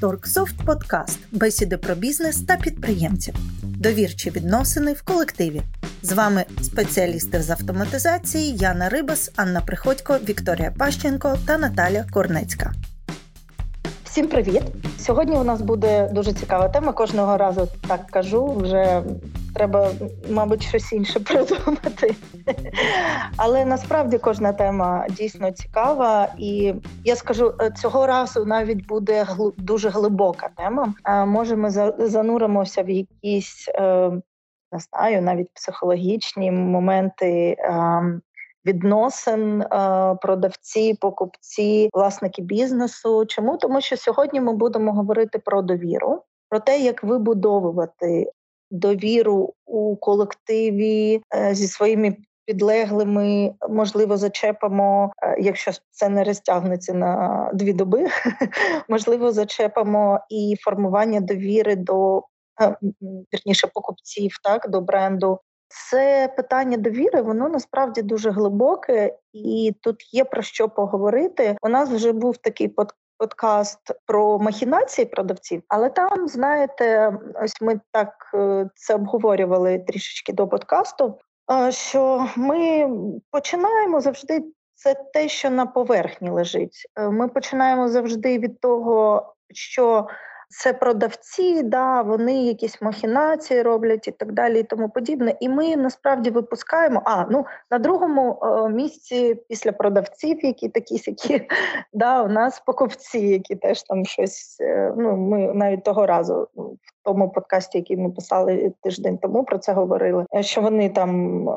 Торксофт Подкаст бесіди про бізнес та підприємців, довірчі відносини в колективі. З вами спеціалісти з автоматизації Яна Рибас, Анна Приходько, Вікторія Пащенко та Наталя Корнецька. Всім привіт! Сьогодні у нас буде дуже цікава тема. Кожного разу так кажу. Вже треба, мабуть, щось інше придумати. Але насправді кожна тема дійсно цікава, і я скажу е, цього разу навіть буде дуже глибока тема. Може, ми зануримося в якісь е, не знаю, навіть психологічні моменти відносин е, продавці, покупці, власники бізнесу. Чому тому, що сьогодні ми будемо говорити про довіру, про те, як вибудовувати довіру у колективі е, зі своїми. Підлеглими, можливо, зачепимо, е, якщо це не розтягнеться на дві доби, можливо, зачепимо і формування довіри до вірніше покупців, так до бренду, це питання довіри, воно насправді дуже глибоке, і тут є про що поговорити. У нас вже був такий подкаст про махінації продавців, але там, знаєте, ось ми так е, це обговорювали трішечки до подкасту. Що ми починаємо завжди це те, що на поверхні лежить. Е, ми починаємо завжди від того, що це продавці, да, вони якісь махінації роблять і так далі, і тому подібне. І ми насправді випускаємо. А ну на другому о, місці після продавців, які такі сякі, да, у нас покупці, які теж там щось. Е, ну ми навіть того разу ну, в тому подкасті, який ми писали тиждень тому, про це говорили. Е, що вони там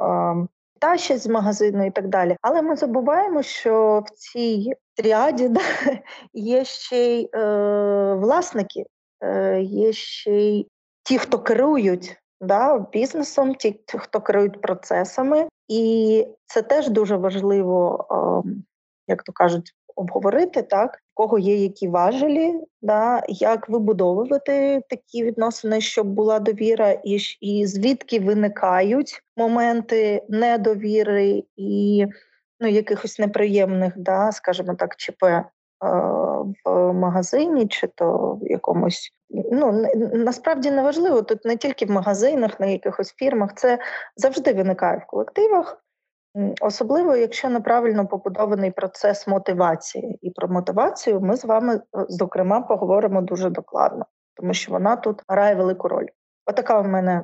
тащать з магазину і так далі. Але ми забуваємо, що в цій тріаді да, є ще й е, власники, е, є ще й ті, хто керують да, бізнесом, ті, хто керують процесами, і це теж дуже важливо, е, як то кажуть, обговорити так, в кого є які важелі, да, як вибудовувати такі відносини, щоб була довіра, і і звідки виникають моменти недовіри і ну, якихось неприємних, да, скажімо так, ЧП е, в магазині, чи то в якомусь. Ну насправді не важливо тут не тільки в магазинах, на якихось фірмах, це завжди виникає в колективах. Особливо, якщо неправильно побудований процес мотивації, і про мотивацію ми з вами, е, зокрема, поговоримо дуже докладно, тому що вона тут грає велику роль. Отака в мене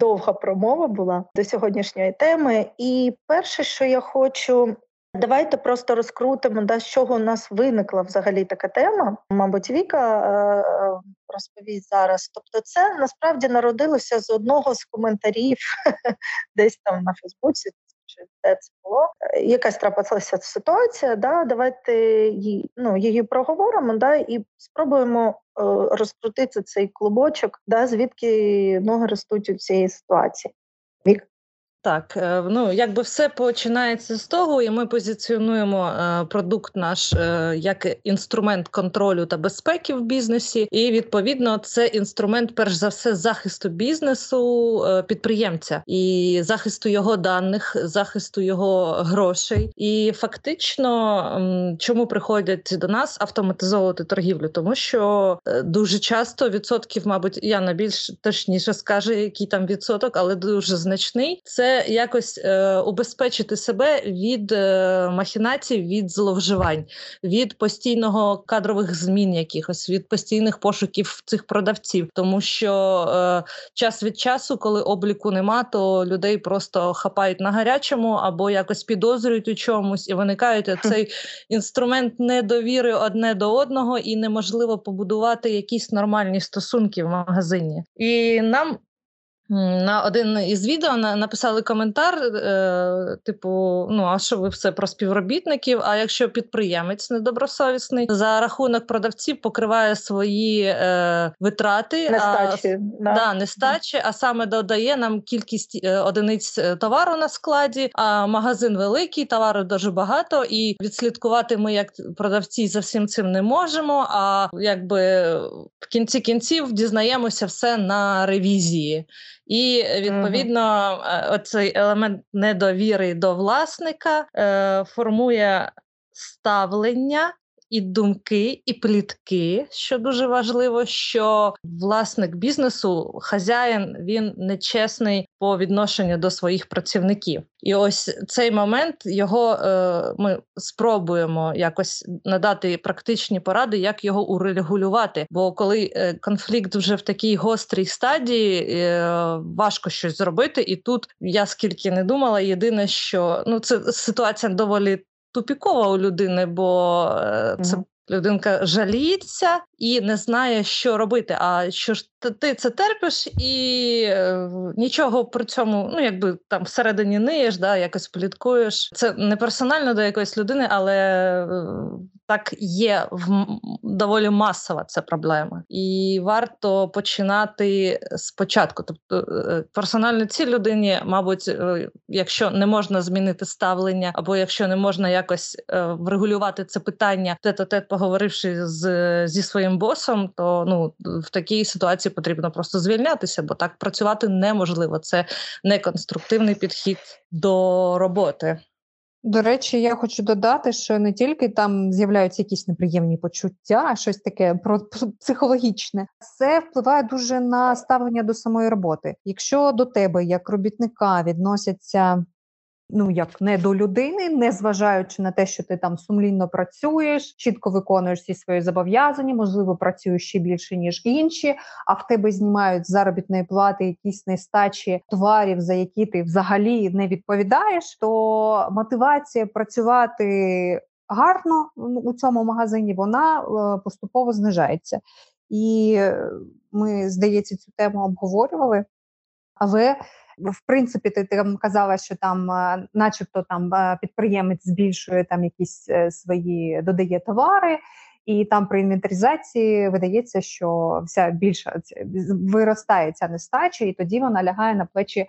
довга промова була до сьогоднішньої теми. І перше, що я хочу. Давайте просто розкрутимо, да, з чого у нас виникла взагалі така тема. Мабуть, Віка е, е розповість зараз. Тобто, це насправді народилося з одного з коментарів, десь там на Фейсбуці чи де це було. Е, якась трапилася ситуація, да, давайте її ну, її проговоримо да, і спробуємо е, розкрутити цей клубочок, да, звідки ноги ростуть у цій ситуації. Так, е, ну якби все починається з того, і ми позиціонуємо е, продукт наш е, як інструмент контролю та безпеки в бізнесі, і відповідно це інструмент, перш за все, захисту бізнесу підприємця і захисту його даних, захисту його грошей. І фактично, чому приходять до нас автоматизовувати торгівлю? Тому що дуже часто відсотків, мабуть, я на більш точніше скаже, який там відсоток, але дуже значний. Це якось е, убезпечити себе від е, махінацій, від зловживань, від постійного кадрових змін, якихось від постійних пошуків цих продавців, тому що е, час від часу, коли обліку нема, то людей просто хапають на гарячому або якось підозрюють у чомусь, і виникають цей інструмент недовіри одне до одного, і неможливо побудувати якісь нормальні стосунки в магазині. І нам на один із відео написали коментар, е, типу: ну а що ви все про співробітників? А якщо підприємець недобросовісний за рахунок продавців покриває свої е, витрати, нестачі, а, да. Да, нестачі, а саме додає нам кількість е, одиниць е, товару на складі, а магазин великий, товару дуже багато, і відслідкувати ми, як продавці, за всім цим не можемо. А якби в кінці кінців дізнаємося все на ревізії. І відповідно uh-huh. оцей елемент недовіри до власника е, формує ставлення і думки, і плітки, що дуже важливо, що власник бізнесу, хазяїн, він нечесний по відношенню до своїх працівників. І ось цей момент його е, ми спробуємо якось надати практичні поради, як його урегулювати. Бо коли е, конфлікт вже в такій гострій стадії, е, важко щось зробити. І тут я скільки не думала, єдине, що ну це ситуація доволі тупікова у людини, бо е, це. Людинка жаліється і не знає, що робити. А що ж ти це терпиш і е, нічого при цьому, ну якби там всередині ниєш, да, якось пліткуєш. Це не персонально до якоїсь людини, але е, так є в доволі масова ця проблема, і варто починати спочатку. Тобто е, персональну ціль людині, мабуть, якщо не можна змінити ставлення, або якщо не можна якось врегулювати це питання, тет-а-тет поговоривши з зі своїм босом, то ну в такій ситуації потрібно просто звільнятися, бо так працювати неможливо. Це неконструктивний підхід до роботи. До речі, я хочу додати, що не тільки там з'являються якісь неприємні почуття, щось таке психологічне, це впливає дуже на ставлення до самої роботи. Якщо до тебе як робітника відносяться ну як не до людини, не зважаючи на те, що ти там сумлінно працюєш, чітко виконуєш всі свої зобов'язання, можливо, працюєш ще більше ніж інші. А в тебе знімають заробітної плати, якісь нестачі товарів, за які ти взагалі не відповідаєш, то мотивація працювати гарно ну, у цьому магазині вона е, поступово знижається. І ми, здається, цю тему обговорювали. Але в принципі, ти там казала, що там, е, начебто, там е, підприємець збільшує там якісь е, свої додає товари. І там при інвентаризації видається, що вся більша виростає ця нестача, і тоді вона лягає на плечі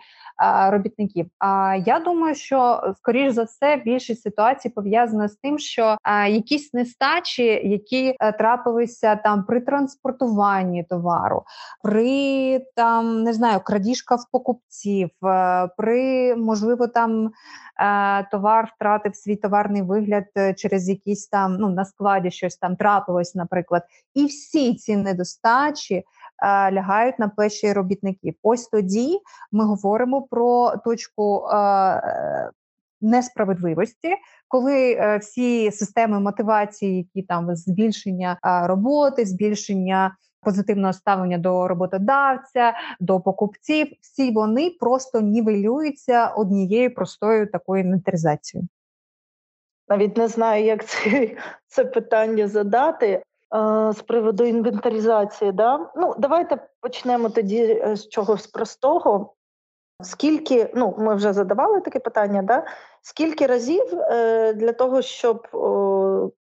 робітників. А я думаю, що скоріш за все більшість ситуацій пов'язана з тим, що якісь нестачі, які а, трапилися там при транспортуванні товару, при там не знаю, крадіжка в покупців, а, при можливо там Е, товар втратив свій товарний вигляд е, через якісь там ну на складі щось там трапилось, наприклад, і всі ці недостачі. Е, лягають на плечі робітників. Ось тоді ми говоримо про точку несправедливості, коли всі системи мотивації, які там збільшення роботи, збільшення позитивного ставлення до роботодавця, до покупців. Всі вони просто нівелюються однією простою такою інвентаризацією. Навіть не знаю, як це це питання задати а, з приводу інвентаризації. Да? Ну, Давайте почнемо тоді е, з чогось простого. Скільки, ну ми вже задавали таке питання, да? скільки разів е, для того, щоб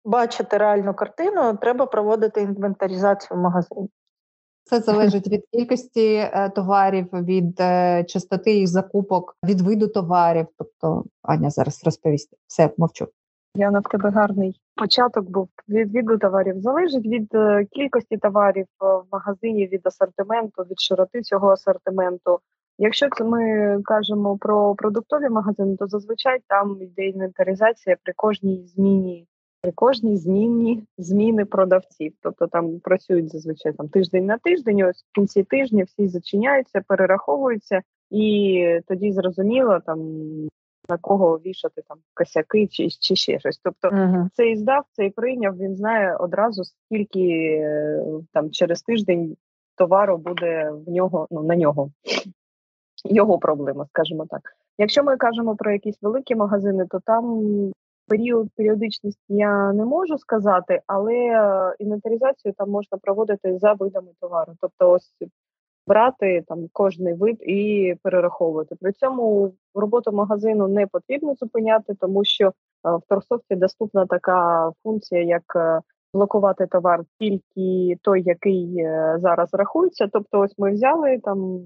бачити реальну картину, треба проводити інвентаризацію в магазині. Це залежить від кількості е, товарів, від е, частоти їх закупок, від виду товарів. Тобто, Аня зараз розповість. Все, мовчу. Я на тебе гарний початок був від виду товарів. Залежить від е, кількості товарів в магазині, від асортименту, від широти цього асортименту. Якщо це ми кажемо про продуктові магазини, то зазвичай там йде інвентаризація при кожній зміні при кожній зміні зміни продавців. Тобто там працюють зазвичай там тиждень на тиждень, ось в кінці тижня всі зачиняються, перераховуються, і тоді зрозуміло там. На кого вішати там косяки чи чи ще щось. Тобто uh-huh. цей здав, цей прийняв, він знає одразу, скільки е, там через тиждень товару буде в нього, ну на нього його проблема, скажімо так. Якщо ми кажемо про якісь великі магазини, то там Період періодичності я не можу сказати, але е, інвентаризацію там можна проводити за видами товару. Тобто, ось брати там кожний вид і перераховувати. При цьому роботу магазину не потрібно зупиняти, тому що е, в торсовці доступна така функція, як е, блокувати товар тільки той, який зараз рахується. Тобто, ось ми взяли там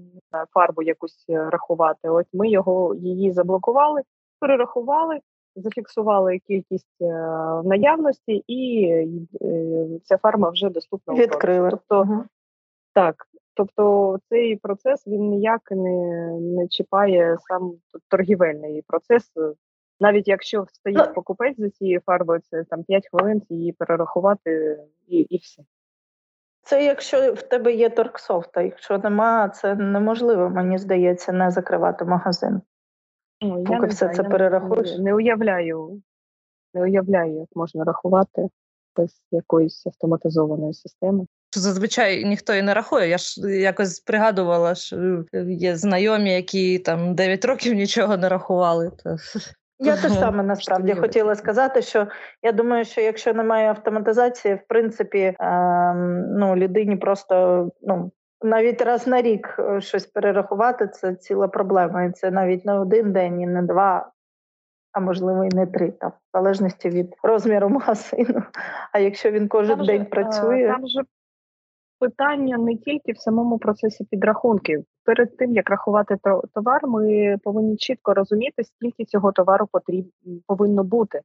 фарбу якусь рахувати. Ось ми його її заблокували, перерахували зафіксували кількість е, в наявності, і е, ця фарма вже доступна. Відкрили. Тобто, угу. так, тобто цей процес він ніяк не не чіпає сам торгівельний процес Навіть якщо стоїть ну, покупець за цією фарбою, це там 5 хвилин її перерахувати і і все. Це якщо в тебе є торксофт, а якщо нема, це неможливо, мені здається, не закривати магазин. Ну, Поки я все знаю, це я перерахуєш. Не уявляю, не уявляю, як можна рахувати без якоїсь автоматизованої системи. Зазвичай ніхто і не рахує. Я ж якось пригадувала, що є знайомі, які там 9 років нічого не рахували. То... Я теж саме насправді хотіла сказати, що я думаю, що якщо немає автоматизації, в принципі, ем, ну людині просто ну. Навіть раз на рік е, щось перерахувати це ціла проблема. І це навіть не один день, і не два, а можливо і не три, там, в залежності від розміру магазину. А якщо він кожен там день же, працює, там же питання не тільки в самому процесі підрахунків. Перед тим як рахувати товар, ми повинні чітко розуміти, скільки цього товару потрібно повинно бути.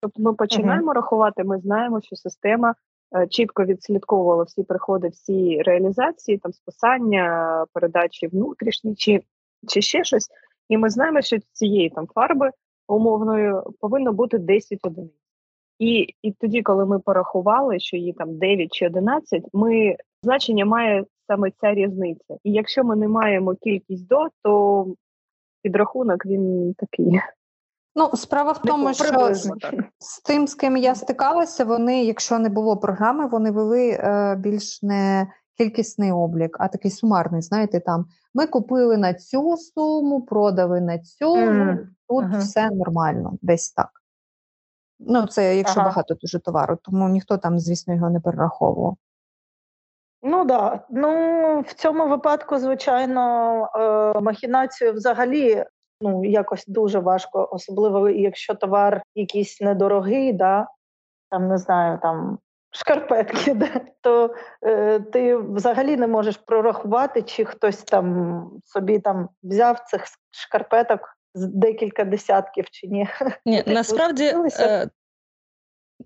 Тобто ми починаємо uh-huh. рахувати, ми знаємо, що система е, чітко відслідковувала всі приходи, всі реалізації, там списання, передачі внутрішні чи чи ще щось. І ми знаємо, що цієї там фарби умовною повинно бути 10 одиниць. І і тоді, коли ми порахували, що її там 9 чи 11, ми значення має саме ця різниця. І якщо ми не маємо кількість до, то підрахунок він такий. Ну, справа в тому, що з, з тим, з ким я стикалася, вони, якщо не було програми, вони вели е, більш не кількісний облік, а такий сумарний. Знаєте, там ми купили на цю суму, продали на цю, mm. тут uh-huh. все нормально, десь так. Ну, це якщо ага. багато дуже товару, тому ніхто там, звісно, його не перераховував. Ну да. Ну в цьому випадку, звичайно, е, махінацію взагалі ну якось дуже важко, особливо якщо товар якийсь недорогий, да, там не знаю, там шкарпетки, да, то е, ти взагалі не можеш прорахувати, чи хтось там собі там взяв цих шкарпеток декілька десятків чи ні. Ні, насправді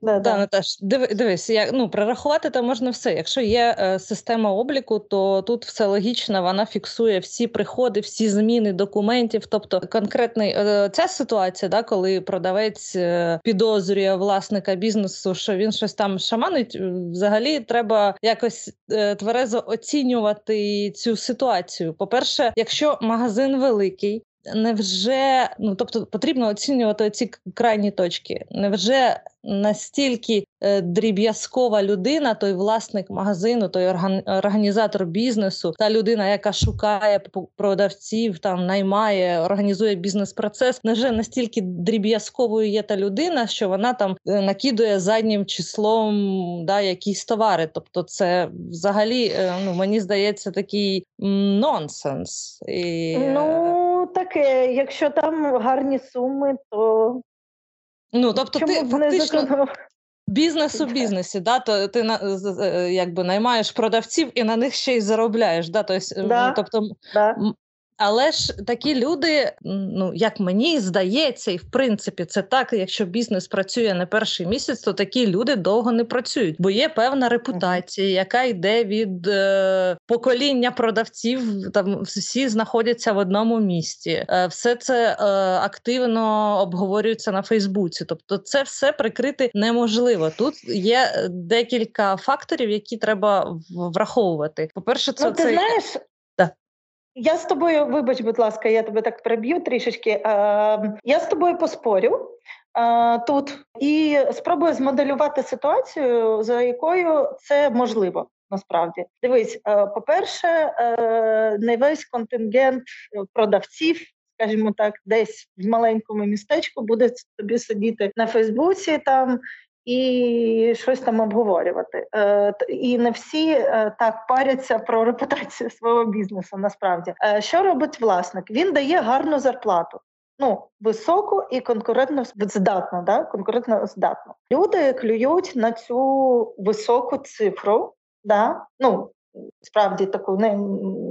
Да, да. Наташ, диви, дивись, як ну прорахувати то можна все. Якщо є е, система обліку, то тут все логічно, вона фіксує всі приходи, всі зміни документів. Тобто, конкретний е, ця ситуація, да, коли продавець е, підозрює власника бізнесу, що він щось там шаманить, взагалі треба якось е, тверезо оцінювати цю ситуацію. По перше, якщо магазин великий, невже ну тобто потрібно оцінювати ці крайні точки? Невже настільки е, дріб'язкова людина, той власник магазину, той організатор бізнесу, та людина, яка шукає продавців, там наймає, організує бізнес-процес, невже настільки дріб'язковою є та людина, що вона там е, накидує заднім числом да, якісь товари? Тобто, це взагалі е, ну мені здається такий нонсенс. І... Ну таке, якщо там гарні суми, то ну тобто Чому ти фактично бізнес у бізнесі, да, то ти е, якби наймаєш продавців і на них ще й заробляєш. Да, тобто, да, тобто да. Але ж такі люди, ну як мені здається, і в принципі це так. Якщо бізнес працює не перший місяць, то такі люди довго не працюють, бо є певна репутація, яка йде від е, покоління продавців. Там всі знаходяться в одному місті. Е, все це е, активно обговорюється на Фейсбуці. Тобто, це все прикрити неможливо. Тут є декілька факторів, які треба враховувати. По перше, це ну, ти це... знаєш. Я з тобою, вибач, будь ласка, я тебе так приб'ю трішечки. Е, Я з тобою поспорю е, тут і спробую змоделювати ситуацію, за якою це можливо. Насправді, дивись, е, по-перше, е, не весь контингент продавців, скажімо так, десь в маленькому містечку буде тобі сидіти на Фейсбуці там і щось там обговорювати. Е, І не всі е, так паряться про репутацію свого бізнесу. Насправді, е, що робить власник? Він дає гарну зарплату. Ну, високу і конкурентно здатну, да? конкурентно здатну. Люди клюють на цю високу цифру, да? ну, справді таку не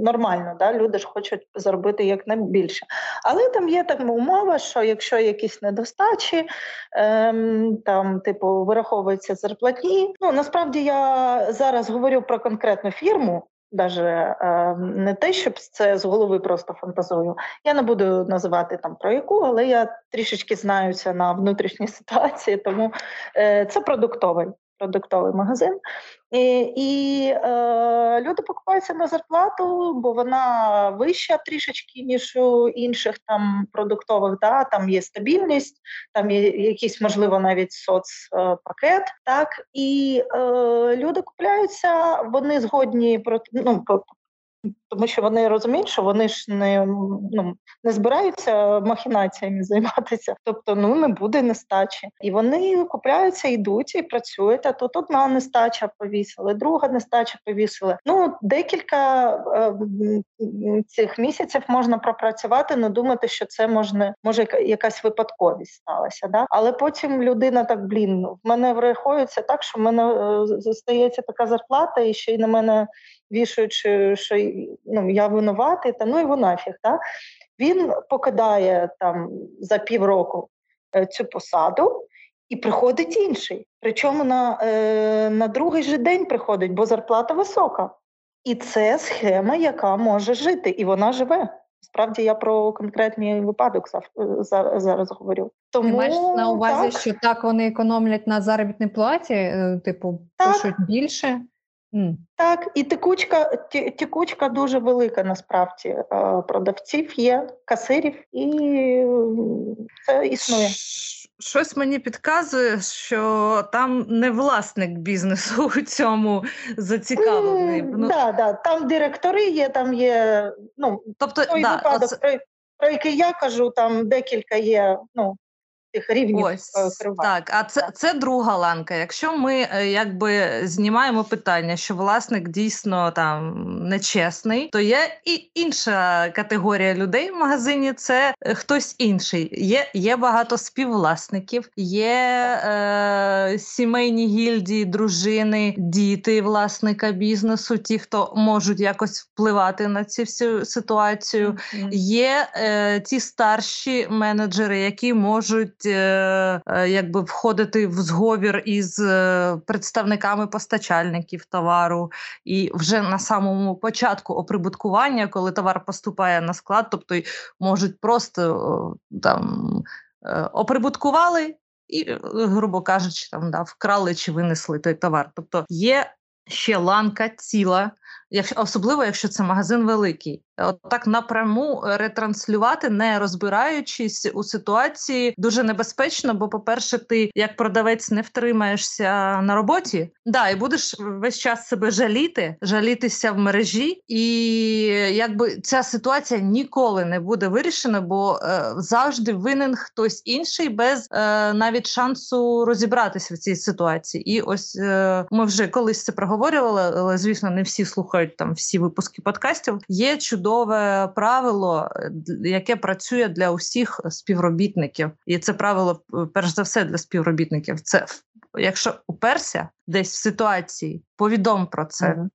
нормально, да? люди ж хочуть заробити як найбільше. Але там є така умова, що якщо якісь недостачі, ем, там, типу, вираховуються зарплатні. Ну насправді я зараз говорю про конкретну фірму. Даже е, не те, щоб це з голови просто фантазую. Я не буду називати там про яку, але я трішечки знаюся на внутрішній ситуації, тому е, це продуктовий продуктовий магазин. І і е, люди покупаються на зарплату, бо вона вища трішечки, ніж у інших там продуктових. Да? Там є стабільність, там є якийсь, можливо, навіть соцпакет. Так і е, люди купляються, вони згодні про ну, тому що вони розуміють, що вони ж не ну не збираються махінаціями займатися, тобто ну не буде нестачі, і вони купляються, йдуть і працюють. А тут одна нестача повісили, друга нестача повісили. Ну декілька е, цих місяців можна пропрацювати, але думати, що це можна може якась випадковість сталася. Да? Але потім людина так блін в мене враховується так, що в мене е, стається така зарплата, і ще й на мене вішаючи, що ну, я винуватий, та ну його нафіг. Та? Він покидає там за півроку е, цю посаду і приходить інший. Причому на, е, на другий же день приходить, бо зарплата висока. І це схема, яка може жити, і вона живе. Справді я про конкретний випадок зараз, зараз говорю. Тому Ти маєш на увазі, так. що так вони економлять на заробітній платі, е, типу, пишуть більше. Mm. Так, і текучка текучка дуже велика насправді е, продавців є, касирів, і це існує. Щось мені підказує, що там не власник бізнесу у цьому зацікавлений. Mm, ну, да, да. Там директори є, там є. ну, тобто, той да, випадок, оце... про, про який я кажу, там декілька є ну, тих рівнів Ось, е, керування. Так, а це це друга ланка. Якщо ми е, якби знімаємо питання, що власник дійсно там нечесний, то є і інша категорія людей в магазині це е, хтось інший. Є є багато співвласників, є е, сімейні гільдії, дружини, діти власника бізнесу, ті, хто можуть якось впливати на цю всю ситуацію. Mm-hmm. Є е, ті старші менеджери, які можуть можуть е, е, якби входити в зговір із е, представниками постачальників товару, і вже на самому початку оприбуткування, коли товар поступає на склад, тобто можуть просто там оприбуткували. І, грубо кажучи, там да, вкрали чи винесли той товар. Тобто є ще ланка ціла, якщо особливо якщо це магазин великий. От так напряму ретранслювати, не розбираючись у ситуації, дуже небезпечно. Бо, по-перше, ти як продавець не втримаєшся на роботі, да, і будеш весь час себе жаліти, жалітися в мережі, і якби ця ситуація ніколи не буде вирішена, бо е, завжди винен хтось інший без е, навіть шансу розібратися в цій ситуації. І ось е, ми вже колись це проговорювали, але звісно, не всі слухають там всі випуски подкастів. Є чудове правило, е, яке працює для усіх співробітників, і це правило е, перш за все для співробітників. Це якщо уперся десь в ситуації, повідом про це. Mm-hmm.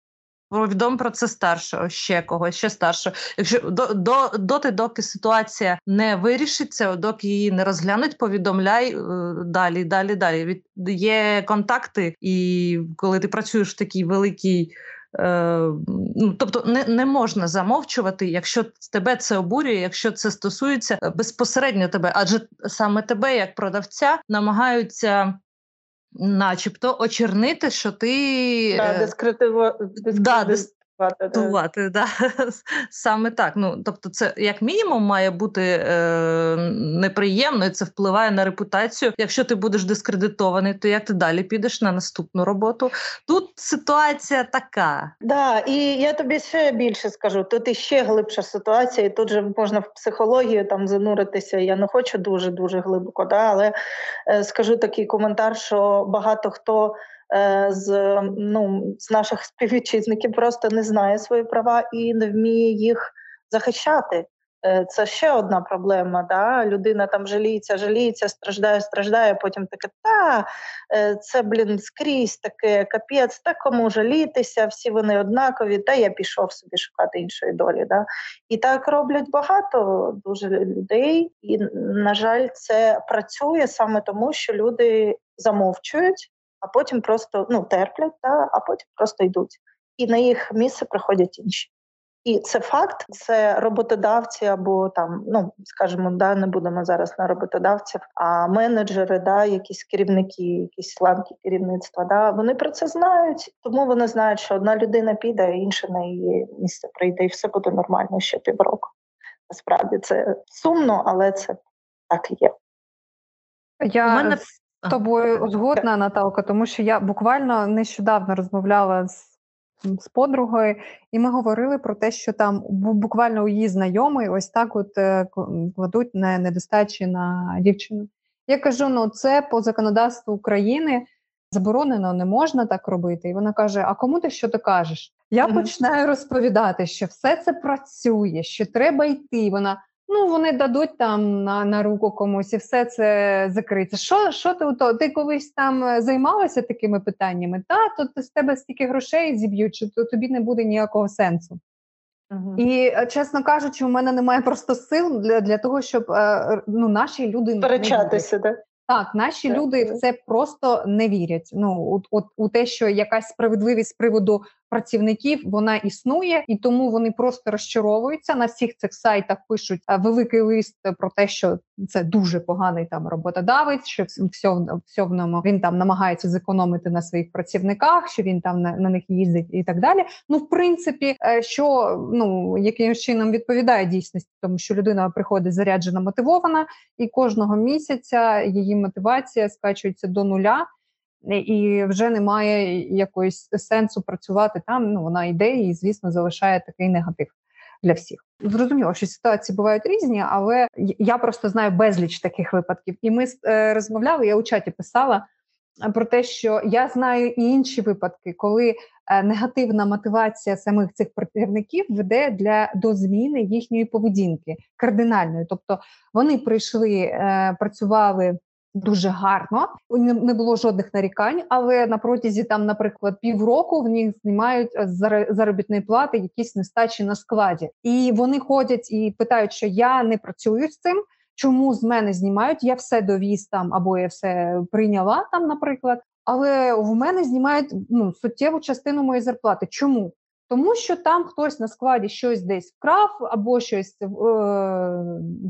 Повідом про це старшого, ще когось, ще старшого. Якщо до, до доти, доки ситуація не вирішиться, доки її не розглянуть, повідомляй е, далі, далі, далі. Від є контакти, і коли ти працюєш в такій великій ну, Тобто не не можна замовчувати, якщо тебе це обурює, якщо це стосується е, безпосередньо тебе, адже саме тебе, як продавця, намагаються. Начебто очернити, що ти да, дискретиво, да, дис, Тувати, да. Саме так. Ну, Тобто, це як мінімум має бути е, неприємно, і це впливає на репутацію. Якщо ти будеш дискредитований, то як ти далі підеш на наступну роботу? Тут ситуація така. Да, і я тобі ще більше скажу. Тут іще глибша ситуація, і тут же можна в психологію там зануритися. Я не хочу дуже дуже глибоко, да, але е, скажу такий коментар, що багато хто. Е, з ну з наших співвітчизників просто не знає свої права і не вміє їх захищати. Е, це ще одна проблема. Да? Людина там жаліється, жаліється, страждає, страждає. Потім таке, та е, це блін скрізь таке капець, та кому жалітися, всі вони однакові, та я пішов собі шукати іншої долі. Да? І так роблять багато дуже людей, і на жаль, це працює саме тому, що люди замовчують а потім просто ну, терплять, та, а потім просто йдуть. і на їх місце приходять інші. І це факт, це роботодавці або там, ну скажімо, да, не будемо зараз на роботодавців, а менеджери, да, якісь керівники, якісь ланки керівництва, да, вони про це знають, тому вони знають, що одна людина піде, а інша на її місце прийде, і все буде нормально ще півроку. Насправді це сумно, але це так і є. Я мене... з тобою згодна, Наталка, тому що я буквально нещодавно розмовляла з з подругою, і ми говорили про те, що там буквально у її знайомий ось так от е, кладуть на недостачі на дівчину. Я кажу: ну це по законодавству України заборонено, не можна так робити. І вона каже: А кому ти що ти кажеш? Я mm-hmm. починаю розповідати, що все це працює, що треба йти. Вона Ну, вони дадуть там на на руку комусь і все це закриється. Що що ти то? Ти колись там е, займалася такими питаннями? Та то з тебе стільки грошей зіб'ють, що то тобі не буде ніякого сенсу. Угу. І е, чесно кажучи, у мене немає просто сил для для того, щоб е, ну, наші люди Перечатися, так? Так, наші так, люди в це просто не вірять. Ну от, от у те, що якась справедливість з приводу працівників вона існує, і тому вони просто розчаровуються на всіх цих сайтах. Пишуть великий лист про те, що це дуже поганий там роботодавець, що все, все в ньому він там намагається зекономити на своїх працівниках, що він там на, на них їздить і так далі. Ну, в принципі, е, що ну яким чином відповідає дійсності, тому що людина приходить заряджена, мотивована, і кожного місяця її мотивація скачується до нуля і вже немає якоїсь сенсу працювати там. Ну вона йде і, звісно, залишає такий негатив для всіх. Зрозуміло, що ситуації бувають різні, але я просто знаю безліч таких випадків. І ми е, розмовляли. Я у чаті писала про те, що я знаю і інші випадки, коли е, негативна мотивація самих цих працівників веде для до зміни їхньої поведінки кардинальної. Тобто вони прийшли, е, працювали дуже гарно. Не було жодних нарікань, але на протязі там, наприклад, півроку в них знімають е, з заробітної плати якісь нестачі на складі, і вони ходять і питають, що я не працюю з цим. Чому з мене знімають? Я все довіз там, або я все прийняла там, наприклад. Але в мене знімають ну суттєву частину моєї зарплати. Чому? Тому що там хтось на складі щось десь вкрав або щось е,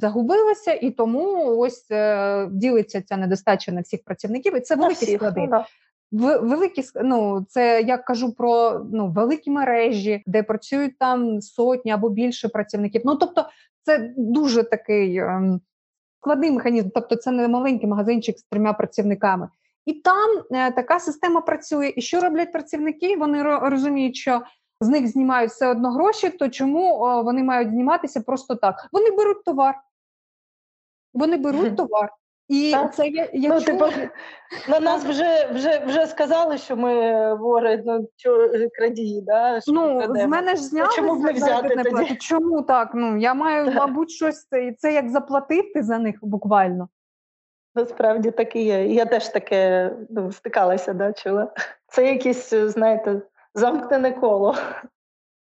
загубилося, і тому ось е, ділиться ця недостача на всіх працівників, і це великі всіх, склади. Да. В великі ну це я кажу про ну великі мережі, де працюють там сотні або більше працівників. Ну тобто, це дуже такий е, складний механізм, тобто це не маленький магазинчик з трьома працівниками. І там е, така система працює. І що роблять працівники? Вони розуміють, що з них знімають все одно гроші, то чому вони мають зніматися просто так? Вони беруть товар. Вони беруть товар. І так. це я, я ну, типу, на нас вже вже вже сказали, що ми вори ну, крадії. Да, що ну з мене ж зняли. Чому б не взяти не тоді? Чому так? Ну я маю, так. мабуть, щось і це як заплатив ти за них буквально. Насправді так і є. Я теж таке ну, стикалася, да, чула. Це якісь, знаєте, замкнене коло.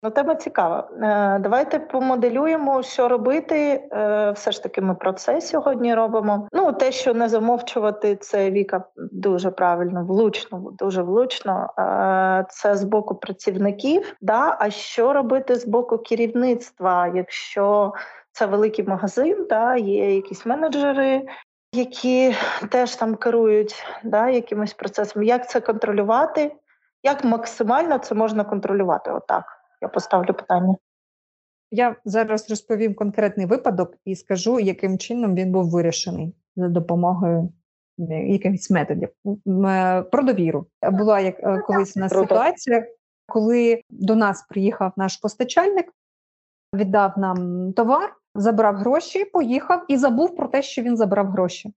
Ну, тема цікава. Е, давайте помоделюємо, що робити. Е, все ж таки, ми про це сьогодні робимо. Ну, те, що не замовчувати, це Віка дуже правильно, влучно, дуже влучно. Е, це з боку працівників. Да? А що робити з боку керівництва? Якщо це великий магазин, да? є якісь менеджери, які теж там керують да, якимось процесом. Як це контролювати? Як максимально це можна контролювати? Отак я поставлю питання. Я зараз розповім конкретний випадок і скажу, яким чином він був вирішений за допомогою е, якихось методів. Е, про довіру була як е, колись у нас ситуація, коли до нас приїхав наш постачальник, віддав нам товар, забрав гроші, поїхав і забув про те, що він забрав гроші.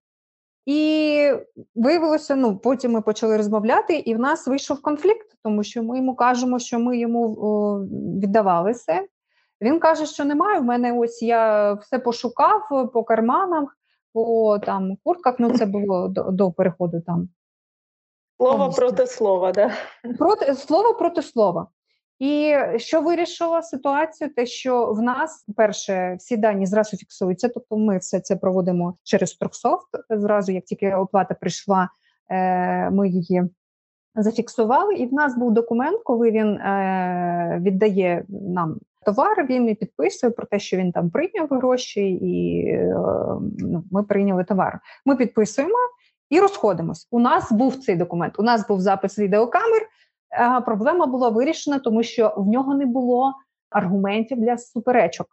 І виявилося, ну потім ми почали розмовляти, і в нас вийшов конфлікт, тому що ми йому кажемо, що ми йому о, віддавали все. Він каже, що немає. В мене ось я все пошукав по карманах, по там куртках. Ну це було до, до переходу там. Слово проти слова, да? Проти слово проти слова. І що вирішила ситуацію? Те, що в нас перше всі дані зразу фіксуються, тобто ми все це проводимо через Торксофт. Зразу, як тільки оплата прийшла, е, ми її зафіксували, і в нас був документ, коли він е, віддає нам товар, він і підписує про те, що він там прийняв гроші, і е, ну, ми прийняли товар. Ми підписуємо і розходимось. У нас був цей документ. У нас був запис відеокамер. Е, проблема була вирішена, тому що в нього не було аргументів для суперечок.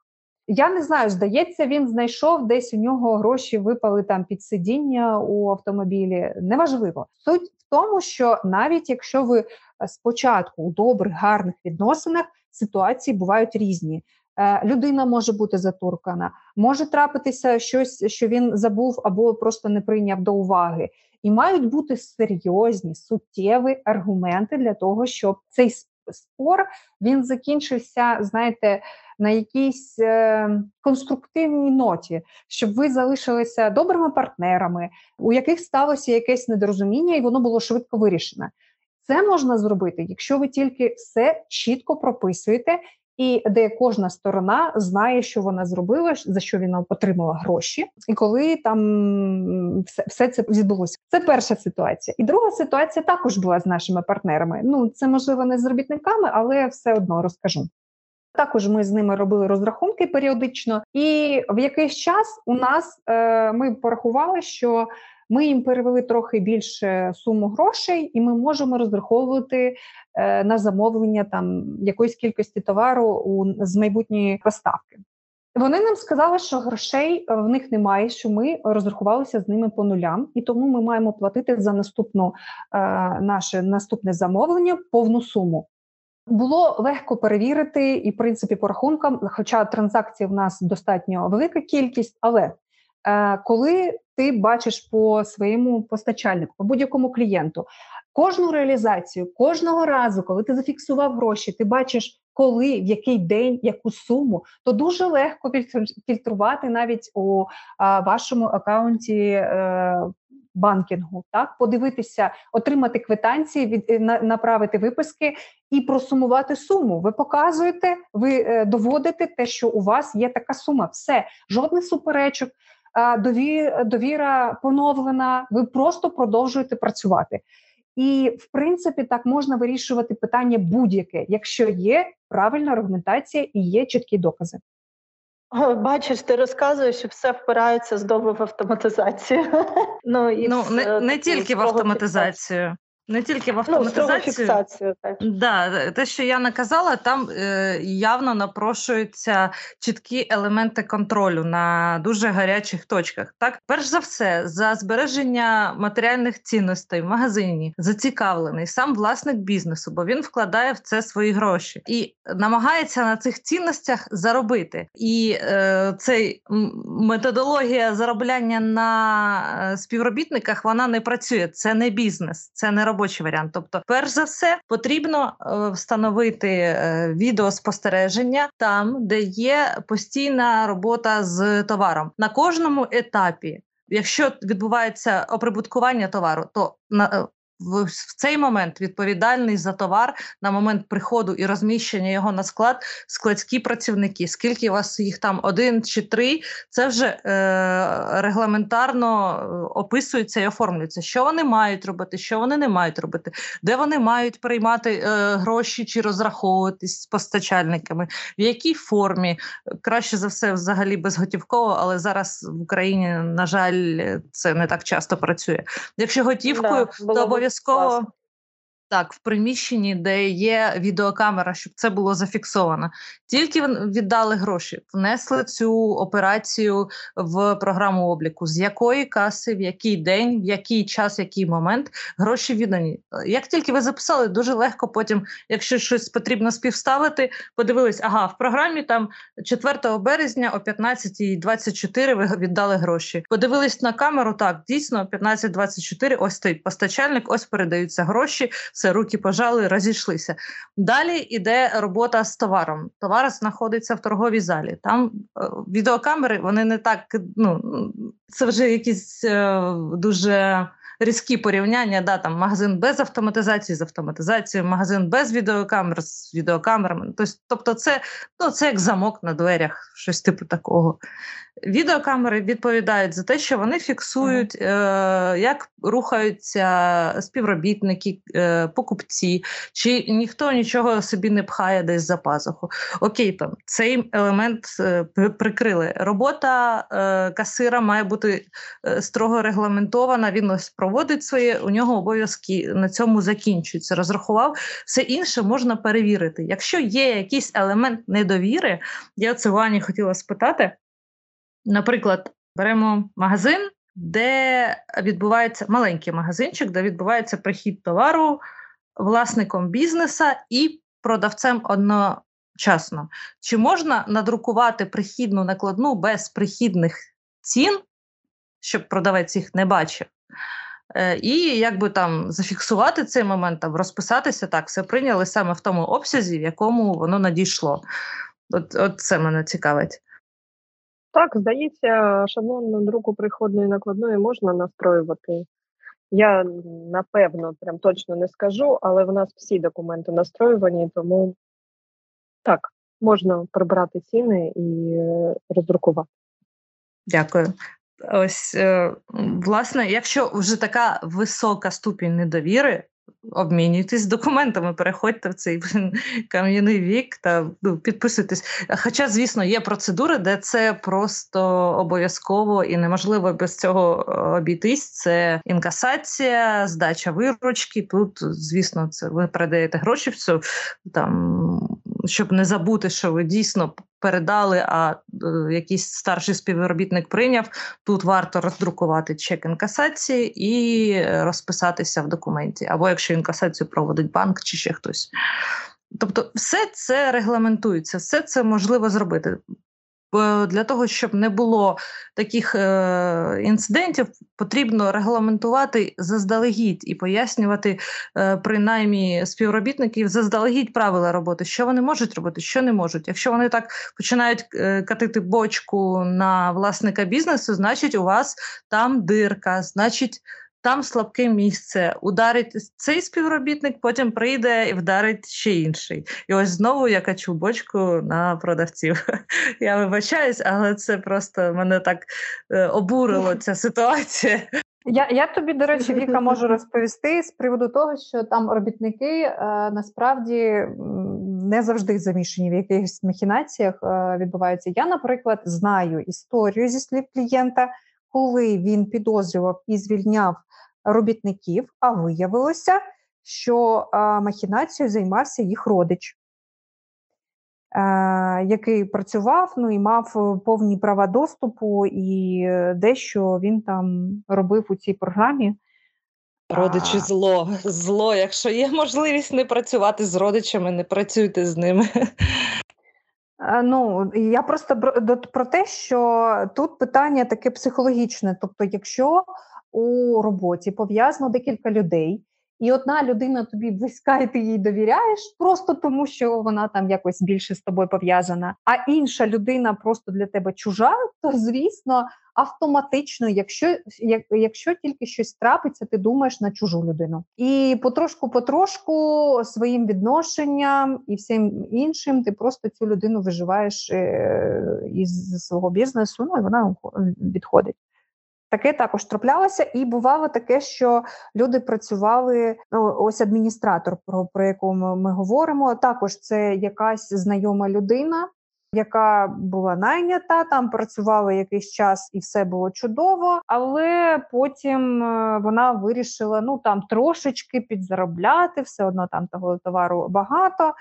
Я не знаю, здається, він знайшов десь у нього гроші випали там під сидіння у автомобілі. Неважливо. Суть в тому, що навіть якщо ви спочатку у добрих, гарних відносинах ситуації бувають різні. Е, людина може бути затуркана, може трапитися щось, що він забув або просто не прийняв до уваги. І мають бути серйозні суттєві аргументи для того, щоб цей спор він закінчився, знаєте, на якійсь е, конструктивній ноті, щоб ви залишилися добрими партнерами, у яких сталося якесь недорозуміння, і воно було швидко вирішене. Це можна зробити, якщо ви тільки все чітко прописуєте, і де кожна сторона знає, що вона зробила, за що вона отримала гроші, і коли там все все це відбулося. Це перша ситуація. І друга ситуація також була з нашими партнерами. Ну це можливо не з робітниками, але все одно розкажу. Також ми з ними робили розрахунки періодично, і в якийсь час у нас е, ми порахували, що ми їм перевели трохи більше суму грошей, і ми можемо розраховувати е, на замовлення там якоїсь кількості товару у з майбутньої поставки. Вони нам сказали, що грошей е, в них немає, що ми розрахувалися з ними по нулям, і тому ми маємо платити за наступну е, наше наступне замовлення повну суму. Було легко перевірити і в принципі по рахункам, хоча транзакцій в нас достатньо велика кількість, але е, коли ти бачиш по своєму постачальнику, по будь-якому клієнту. Кожну реалізацію, кожного разу, коли ти зафіксував гроші, ти бачиш, коли, в який день, яку суму, то дуже легко фільтрувати навіть у а, вашому акаунті е, банкінгу. Так, подивитися, отримати квитанції, від е, на, направити виписки і просумувати суму. Ви показуєте, ви е, доводите те, що у вас є така сума. Все, жодних суперечок довіра поновлена, ви просто продовжуєте працювати. І, в принципі, так можна вирішувати питання будь-яке, якщо є правильна аргументація і є чіткі докази. Бачиш, ти розказуєш, що все впирається знову в автоматизацію. Ну і ну, не, не тільки в автоматизацію. Не тільки в ну, автоматизацію. Ну, так. Да, те, що я наказала, там е, явно напрошуються чіткі елементи контролю на дуже гарячих точках. Так, перш за все, за збереження матеріальних цінностей в магазині зацікавлений сам власник бізнесу, бо він вкладає в це свої гроші і намагається на цих цінностях заробити. І е, цей методологія заробляння на е, співробітниках вона не працює. Це не бізнес, це не робота робочий варіант. Тобто, перш за все, потрібно е, встановити е, відеоспостереження там, де є постійна робота з товаром на кожному етапі. Якщо відбувається оприбуткування товару, то на е, в, цей момент відповідальний за товар на момент приходу і розміщення його на склад складські працівники. Скільки у вас їх там один чи три, це вже е, регламентарно е, описується і оформлюється, що вони мають робити, що вони не мають робити, де вони мають приймати е, гроші чи розраховуватись з постачальниками, в якій формі краще за все, взагалі безготівково, але зараз в Україні на жаль це не так часто працює. Якщо готівкою, да, то обов'язково обов'язково. Так, в приміщенні, де є відеокамера, щоб це було зафіксовано. Тільки віддали гроші, внесли цю операцію в програму обліку, з якої каси, в який день, в який час, який момент гроші віддані. Як тільки ви записали, дуже легко потім, якщо щось потрібно співставити, подивились, ага, в програмі там 4 березня о 15.24 ви віддали гроші. Подивились на камеру, так, дійсно, 15.24, ось стоїть постачальник, ось передаються гроші все, руки пожали, розійшлися. Далі йде робота з товаром. Товар знаходиться в торговій залі. Там е, відеокамери вони не так. ну, Це вже якісь е, дуже. Різкі порівняння, да, там магазин без автоматизації, з автоматизацією, магазин без відеокамер з відеокамерами. Тобто, це ну, це як замок на дверях, щось типу такого. Відеокамери відповідають за те, що вони фіксують, е, як рухаються співробітники, е, покупці, чи ніхто нічого собі не пхає десь за пазуху. Окей, там цей елемент е, прикрили. Робота е, касира має бути е, строго регламентована. Він ось проводить своє, у нього обов'язки на цьому закінчуються. Розрахував все інше можна перевірити. Якщо є якийсь елемент недовіри, я це Вані хотіла спитати. Наприклад, беремо магазин, де відбувається маленький магазинчик, де відбувається прихід товару власником бізнеса і продавцем одночасно. Чи можна надрукувати прихідну накладну без прихідних цін, щоб продавець їх не бачив? Е, і якби там зафіксувати цей момент, там розписатися так, все прийняли саме в тому обсязі, в якому воно надійшло. От, От це мене цікавить. Так, здається, шаблон друку приходної накладної можна настроювати. Я напевно прям точно не скажу, але в нас всі документи настроювані, тому так, можна прибрати ціни і е, роздрукувати. Дякую. Ось, е, власне, якщо вже така висока ступінь недовіри, обмінюйтесь документами, переходьте в цей кам'яний вік та ну, підписуйтесь. Хоча, звісно, є процедури, де це просто обов'язково і неможливо без цього е, обійтись. Це інкасація, здача виручки. Тут, звісно, це ви передаєте гроші в цю там, щоб не забути, що ви дійсно передали, а е, якийсь старший співробітник прийняв. Тут варто роздрукувати чек інкасації і розписатися в документі. Або якщо інкасацію проводить банк чи ще хтось. Тобто, все це регламентується, все це можливо зробити для того, щоб не було таких е, інцидентів, потрібно регламентувати заздалегідь і пояснювати е, принаймні співробітників заздалегідь правила роботи, що вони можуть робити, що не можуть. Якщо вони так починають е, катити бочку на власника бізнесу, значить у вас там дирка, значить там слабке місце, ударить цей співробітник, потім прийде і вдарить ще інший. І ось знову я качу бочку на продавців. Я вибачаюсь, але це просто мене так е, обурило ця ситуація. Я я тобі, до речі, Віка можу розповісти з приводу того, що там робітники е, насправді не завжди замішані в якихось махінаціях е, відбуваються. Я, наприклад, знаю історію зі слів клієнта, коли він підозрював і звільняв робітників, а виявилося, що махінацією займався їх родич, який працював ну і мав е, повні права доступу, і е, дещо він там робив у цій програмі. Родичі зло, зло. Якщо є можливість не працювати з родичами, не працюйте з ними. Ну, я просто про те, що тут питання таке психологічне. Тобто, якщо у роботі пов'язано декілька людей, і одна людина тобі близька, і ти їй довіряєш, просто тому що вона там якось більше з тобою пов'язана. А інша людина просто для тебе чужа, то звісно, автоматично, якщо як, якщо тільки щось трапиться, ти думаєш на чужу людину. І потрошку-потрошку своїм відношенням і всім іншим, ти просто цю людину виживаєш е, із свого бізнесу. Ну і вона відходить. Таке також траплялося, і бувало таке, що люди працювали. Ну, ось адміністратор, про про ми, ми говоримо. Також це якась знайома людина, яка була найнята, там працювала якийсь час, і все було чудово. Але потім е, вона вирішила ну там трошечки підзаробляти, все одно там того товару багато.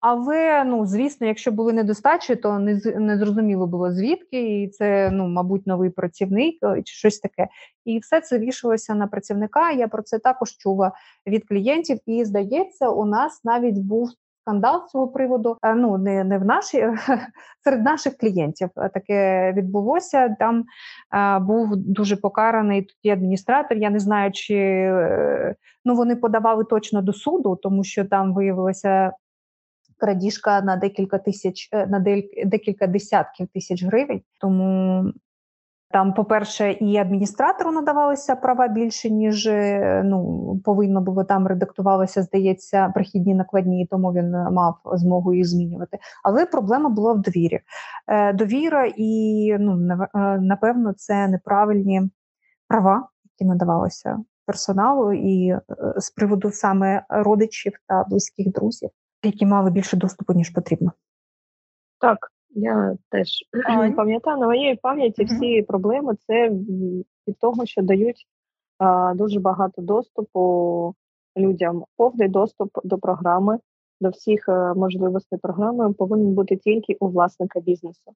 Але ну звісно, якщо були недостачі, то не не зрозуміло було звідки, і це ну, мабуть, новий працівник е, чи щось таке. І все це вішалося на працівника. Я про це також чула від клієнтів. І здається, у нас навіть був скандал з цього приводу. Е, ну не не в нашій серед наших клієнтів таке відбулося. Там а, був дуже покараний тоді адміністратор. Я не знаю, чи е, ну вони подавали точно до суду, тому що там виявилося крадіжка на декілька тисяч, е, на декілька десятків тисяч гривень. Тому Там, по-перше, і адміністратору надавалися права більше, ніж е, ну повинно було там редактувалося, здається, прихідні накладні, тому він мав змогу їх змінювати. Але проблема була в довірі. Е, Довіра і ну е, напевно це неправильні права, які надавалися персоналу, і е, з приводу саме родичів та близьких друзів, які мали більше доступу ніж потрібно. Так, я теж Ань? пам'ятаю на моєї пам'яті всі проблеми це від того, що дають а, дуже багато доступу людям. Повний доступ до програми, до всіх е, можливостей програми повинен бути тільки у власника бізнесу.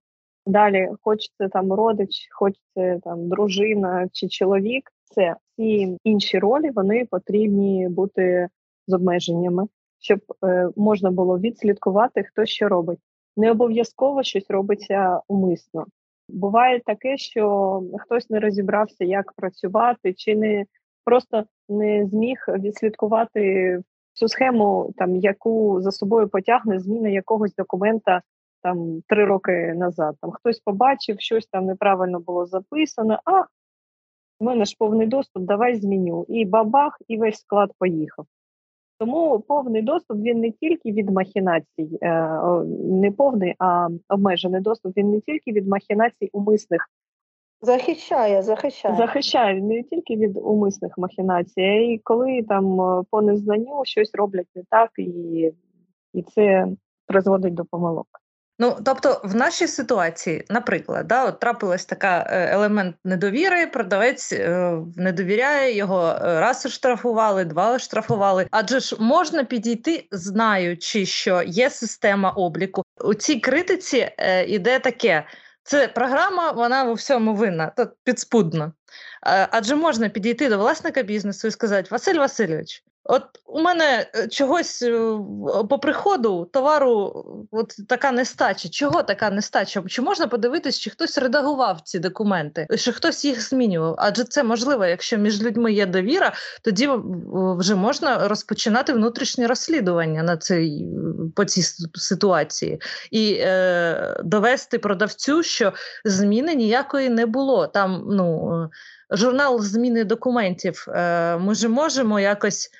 Далі, хоч це там родич, хоч це там дружина чи чоловік, це всі інші ролі вони потрібні бути з обмеженнями, щоб е, можна було відслідкувати, хто що робить не обов'язково щось робиться умисно. Буває таке, що хтось не розібрався, як працювати, чи не просто не зміг відслідкувати цю схему, там яку за собою потягне зміна якогось документа там три роки назад. Там хтось побачив, щось там неправильно було записано. А в мене ж повний доступ, давай зміню. І бабах, і весь склад поїхав. Тому повний доступ він не тільки від махінацій, е, не повний, а обмежений доступ. Він не тільки від махінацій умисних. Захищає, захищає. Захищає не тільки від умисних махінацій, а й коли там е, по незнанню щось роблять не так, і, і це призводить до помилок. Ну, тобто, в нашій ситуації, наприклад, да, от трапилась така е, елемент недовіри, продавець е, не довіряє його, е, раз штрафували, два штрафували. Адже ж можна підійти, знаючи, що є система обліку. У цій критиці е, іде таке: це програма, вона у всьому винна, то підспудно. Е, адже можна підійти до власника бізнесу і сказати: Василь Васильович. От у мене е, чогось е, по приходу товару от така нестача. Чого така нестача? Чи можна подивитись, чи хтось редагував ці документи, чи хтось їх змінював? Адже це можливо, якщо між людьми є довіра, тоді вже можна розпочинати внутрішнє розслідування на цей по цій ситуації і е, довести продавцю, що зміни ніякої не було. Там ну журнал зміни документів. Е, Ми ж можемо якось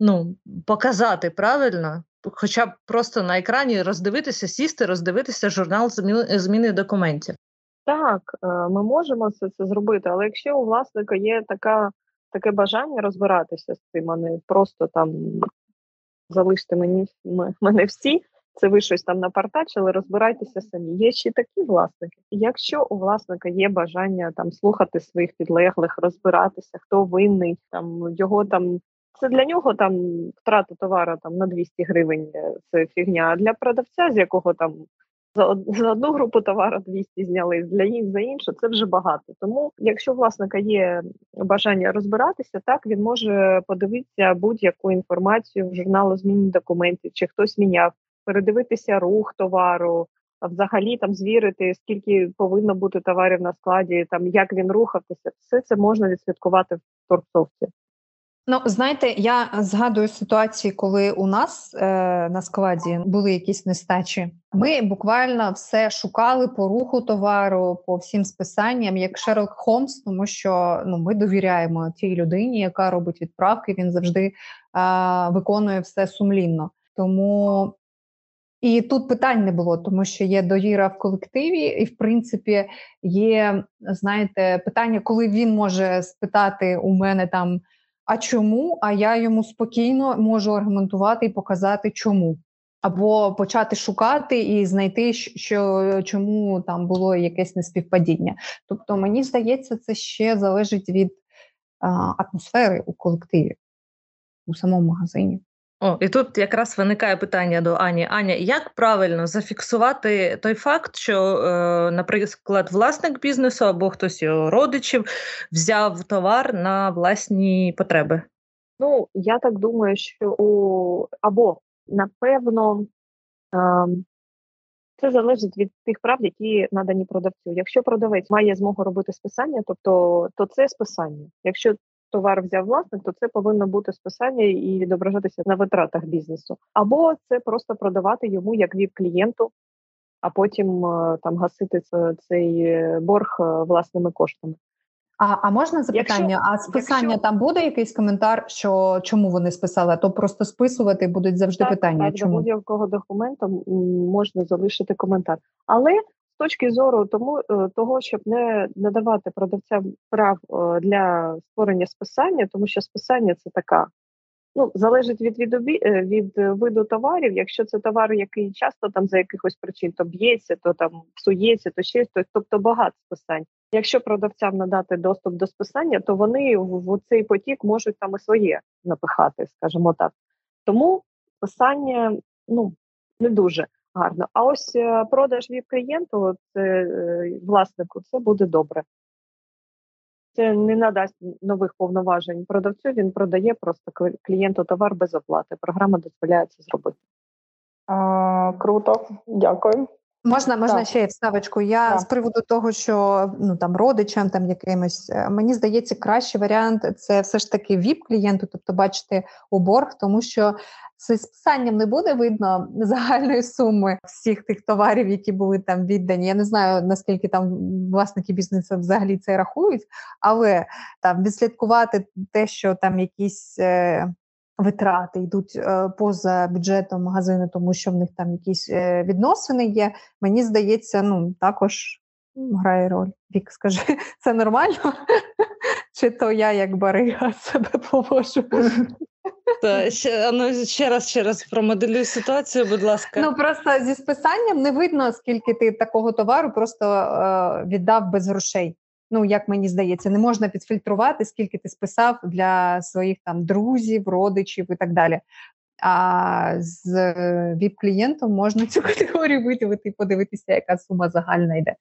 ну, показати правильно, хоча б просто на екрані роздивитися, сісти, роздивитися журнал зміни документів. Так, е, ми можемо це це зробити, але якщо у власника є така, таке бажання розбиратися з цим, а не просто там залиште мені мене всі, це ви щось там напартачили, розбирайтеся самі. Є ще такі власники. Якщо у власника є бажання там слухати своїх підлеглих, розбиратися, хто винний, там його там це для нього там втрата товару там на 200 гривень. Е, це фігня. А для продавця, з якого там за за одну групу товару 200 зняли, для їх за іншу це вже багато. Тому, якщо власника є бажання розбиратися, так він може подивитися будь-яку інформацію в журналу зміни документів, чи хтось міняв, передивитися рух товару. А взагалі там звірити, скільки повинно бути товарів на складі, там як він рухався, все це можна відслідкувати в торгсофті. Ну, знаєте, я згадую ситуації, коли у нас е, на складі були якісь нестачі. Ми буквально все шукали по руху товару, по всім списанням, як Шерлок Холмс, тому що ну ми довіряємо тій людині, яка робить відправки. Він завжди е, виконує все сумлінно. Тому і тут питань не було, тому що є довіра в колективі, і в принципі є знаєте питання, коли він може спитати у мене там а чому? А я йому спокійно можу аргументувати і показати, чому. Або почати шукати і знайти, що чому там було якесь неспівпадіння. Тобто, мені здається, це ще залежить від а, атмосфери у колективі, у самому магазині. О, і тут якраз виникає питання до Ані. Аня, як правильно зафіксувати той факт, що, е, наприклад, власник бізнесу або хтось його родичів взяв товар на власні потреби? Ну, я так думаю, що у або напевно е, це залежить від тих прав, які надані продавцю. Якщо продавець має змогу робити списання, тобто то це списання. Якщо товар взяв власник, то це повинно бути списання і відображатися на витратах бізнесу, або це просто продавати йому як віп клієнту а потім там гасити цей борг власними коштами. А а можна запитання? Якщо, а списання якщо... там буде якийсь коментар, що чому вони списали? А то просто списувати будуть завжди так, питання. Так, чому? до будь-якого документу можна залишити коментар. Але точки зору тому е, того, щоб не надавати продавцям прав е, для створення списання, тому що списання це така. Ну, залежить від від, е, від виду товарів. Якщо це товар, який часто там за якихось причин то б'ється, то там псується, то ще то, тобто багато списань. Якщо продавцям надати доступ до списання, то вони в, в цей потік можуть там і своє напихати, скажімо так. Тому списання ну не дуже гарно. А ось е, продаж від клієнту, це власнику, це буде добре. Це не надасть нових повноважень продавцю. Він продає просто клієнту товар без оплати. Програма дозволяє це зробити. А, Круто, дякую. Можна можна так. ще вставочку. Я так. з приводу того, що ну там родичам, там якимось е, мені здається, кращий варіант це все ж таки віп клієнту, тобто бачити у борг, тому що з списанням не буде видно загальної суми всіх тих товарів, які були там віддані. Я не знаю наскільки там власники бізнесу взагалі це рахують, але там відслідкувати те, що там якісь. Е, витрати йдуть е, поза бюджетом магазину, тому що в них там якісь е, відносини є. Мені здається, ну також грає роль. Вік, скажи, це нормально? Чи то я як барига себе поводжу? Та, ще, ну, ще раз ще раз промоделюй ситуацію, будь ласка. Ну просто зі списанням не видно, скільки ти такого товару просто е, віддав без грошей. Ну, як мені здається, не можна підфільтрувати, скільки ти списав для своїх там друзів, родичів і так далі. А з е, віп-клієнтом можна цю категорію виділити і подивитися, яка сума загальна йде.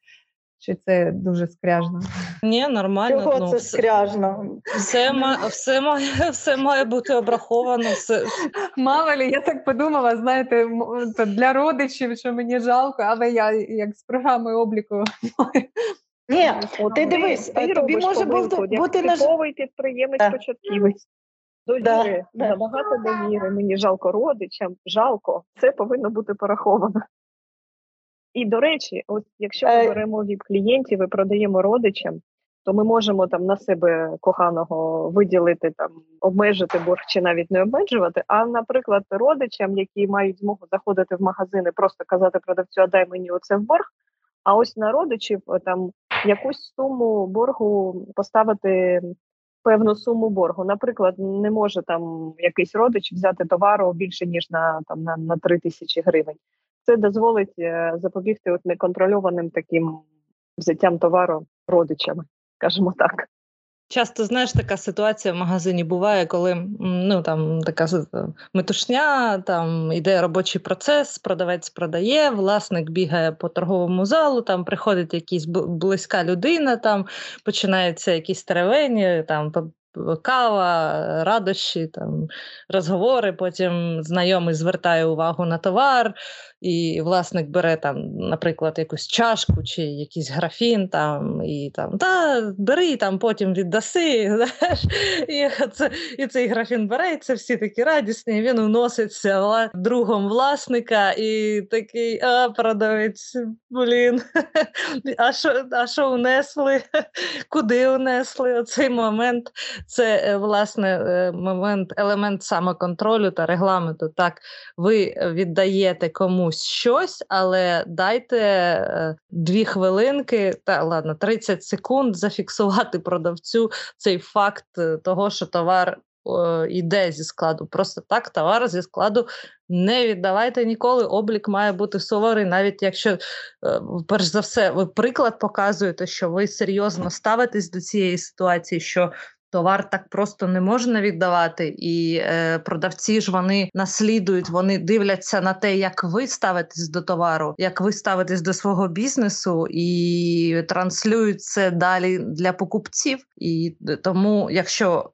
Чи це дуже скряжно? Ні, нормально. Чого ну, це скряжно? Все все, має все має бути обраховано. Все. Мало ли, я так подумала, знаєте, для родичів, що мені жалко, але я як з програмою обліку ні, ти дивись, ти тобі може бути бути наш... підприємець початківець. Довіри, да, набагато довіри. Мені жалко родичам, жалко, це повинно бути пораховано. І до речі, ось якщо ми е. беремо від клієнтів і продаємо родичам, то ми можемо там на себе коханого виділити, там обмежити борг чи навіть не обмежувати. А, наприклад, родичам, які мають змогу заходити в магазини, просто казати продавцю, а дай мені оце в борг. А ось на родичів там якусь суму боргу поставити певну суму боргу. Наприклад, не може там якийсь родич взяти товару більше ніж на там на, на 3 тисячі гривень. Це дозволить е, запобігти от неконтрольованим таким взяттям товару родичами, скажімо так. Часто знаєш, така ситуація в магазині буває, коли ну там така метушня, там іде робочий процес, продавець продає, власник бігає по торговому залу, там приходить якась близька людина, там починаються якісь теревені, там кава, радощі, там розговори. Потім знайомий звертає увагу на товар, і власник бере там, наприклад, якусь чашку чи якийсь графін, там, і там та бери, там потім віддаси. Знаєш, І це, і цей графін бере, це всі такі радісні. Він уноситься другом власника і такий, а продавець, блін, а що а що унесли? Куди унесли оцей момент? Це е, власне е, момент, елемент самоконтролю та регламенту. Так, ви віддаєте комусь щось, але дайте е, дві хвилинки, та ладно, 30 секунд зафіксувати продавцю цей факт того, що товар. Йде зі складу. Просто так товар зі складу не віддавайте ніколи. Облік має бути суворий, навіть якщо, перш за все, ви приклад показуєте, що ви серйозно ставитесь до цієї ситуації, що Товар так просто не можна віддавати, і е, продавці ж вони наслідують, вони дивляться на те, як ви ставитесь до товару, як ви ставитесь до свого бізнесу, і транслюють це далі для покупців. І тому, якщо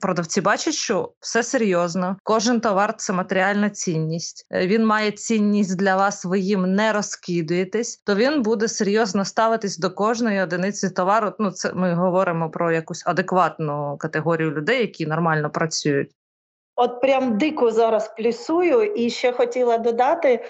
продавці бачать, що все серйозно. Кожен товар це матеріальна цінність. Е, він має цінність для вас, ви їм не розкидуєтесь, то він буде серйозно ставитись до кожної одиниці товару. Ну, це ми говоримо про якусь адекватну категорію людей, які нормально працюють. От прям дико зараз плюсую, і ще хотіла додати.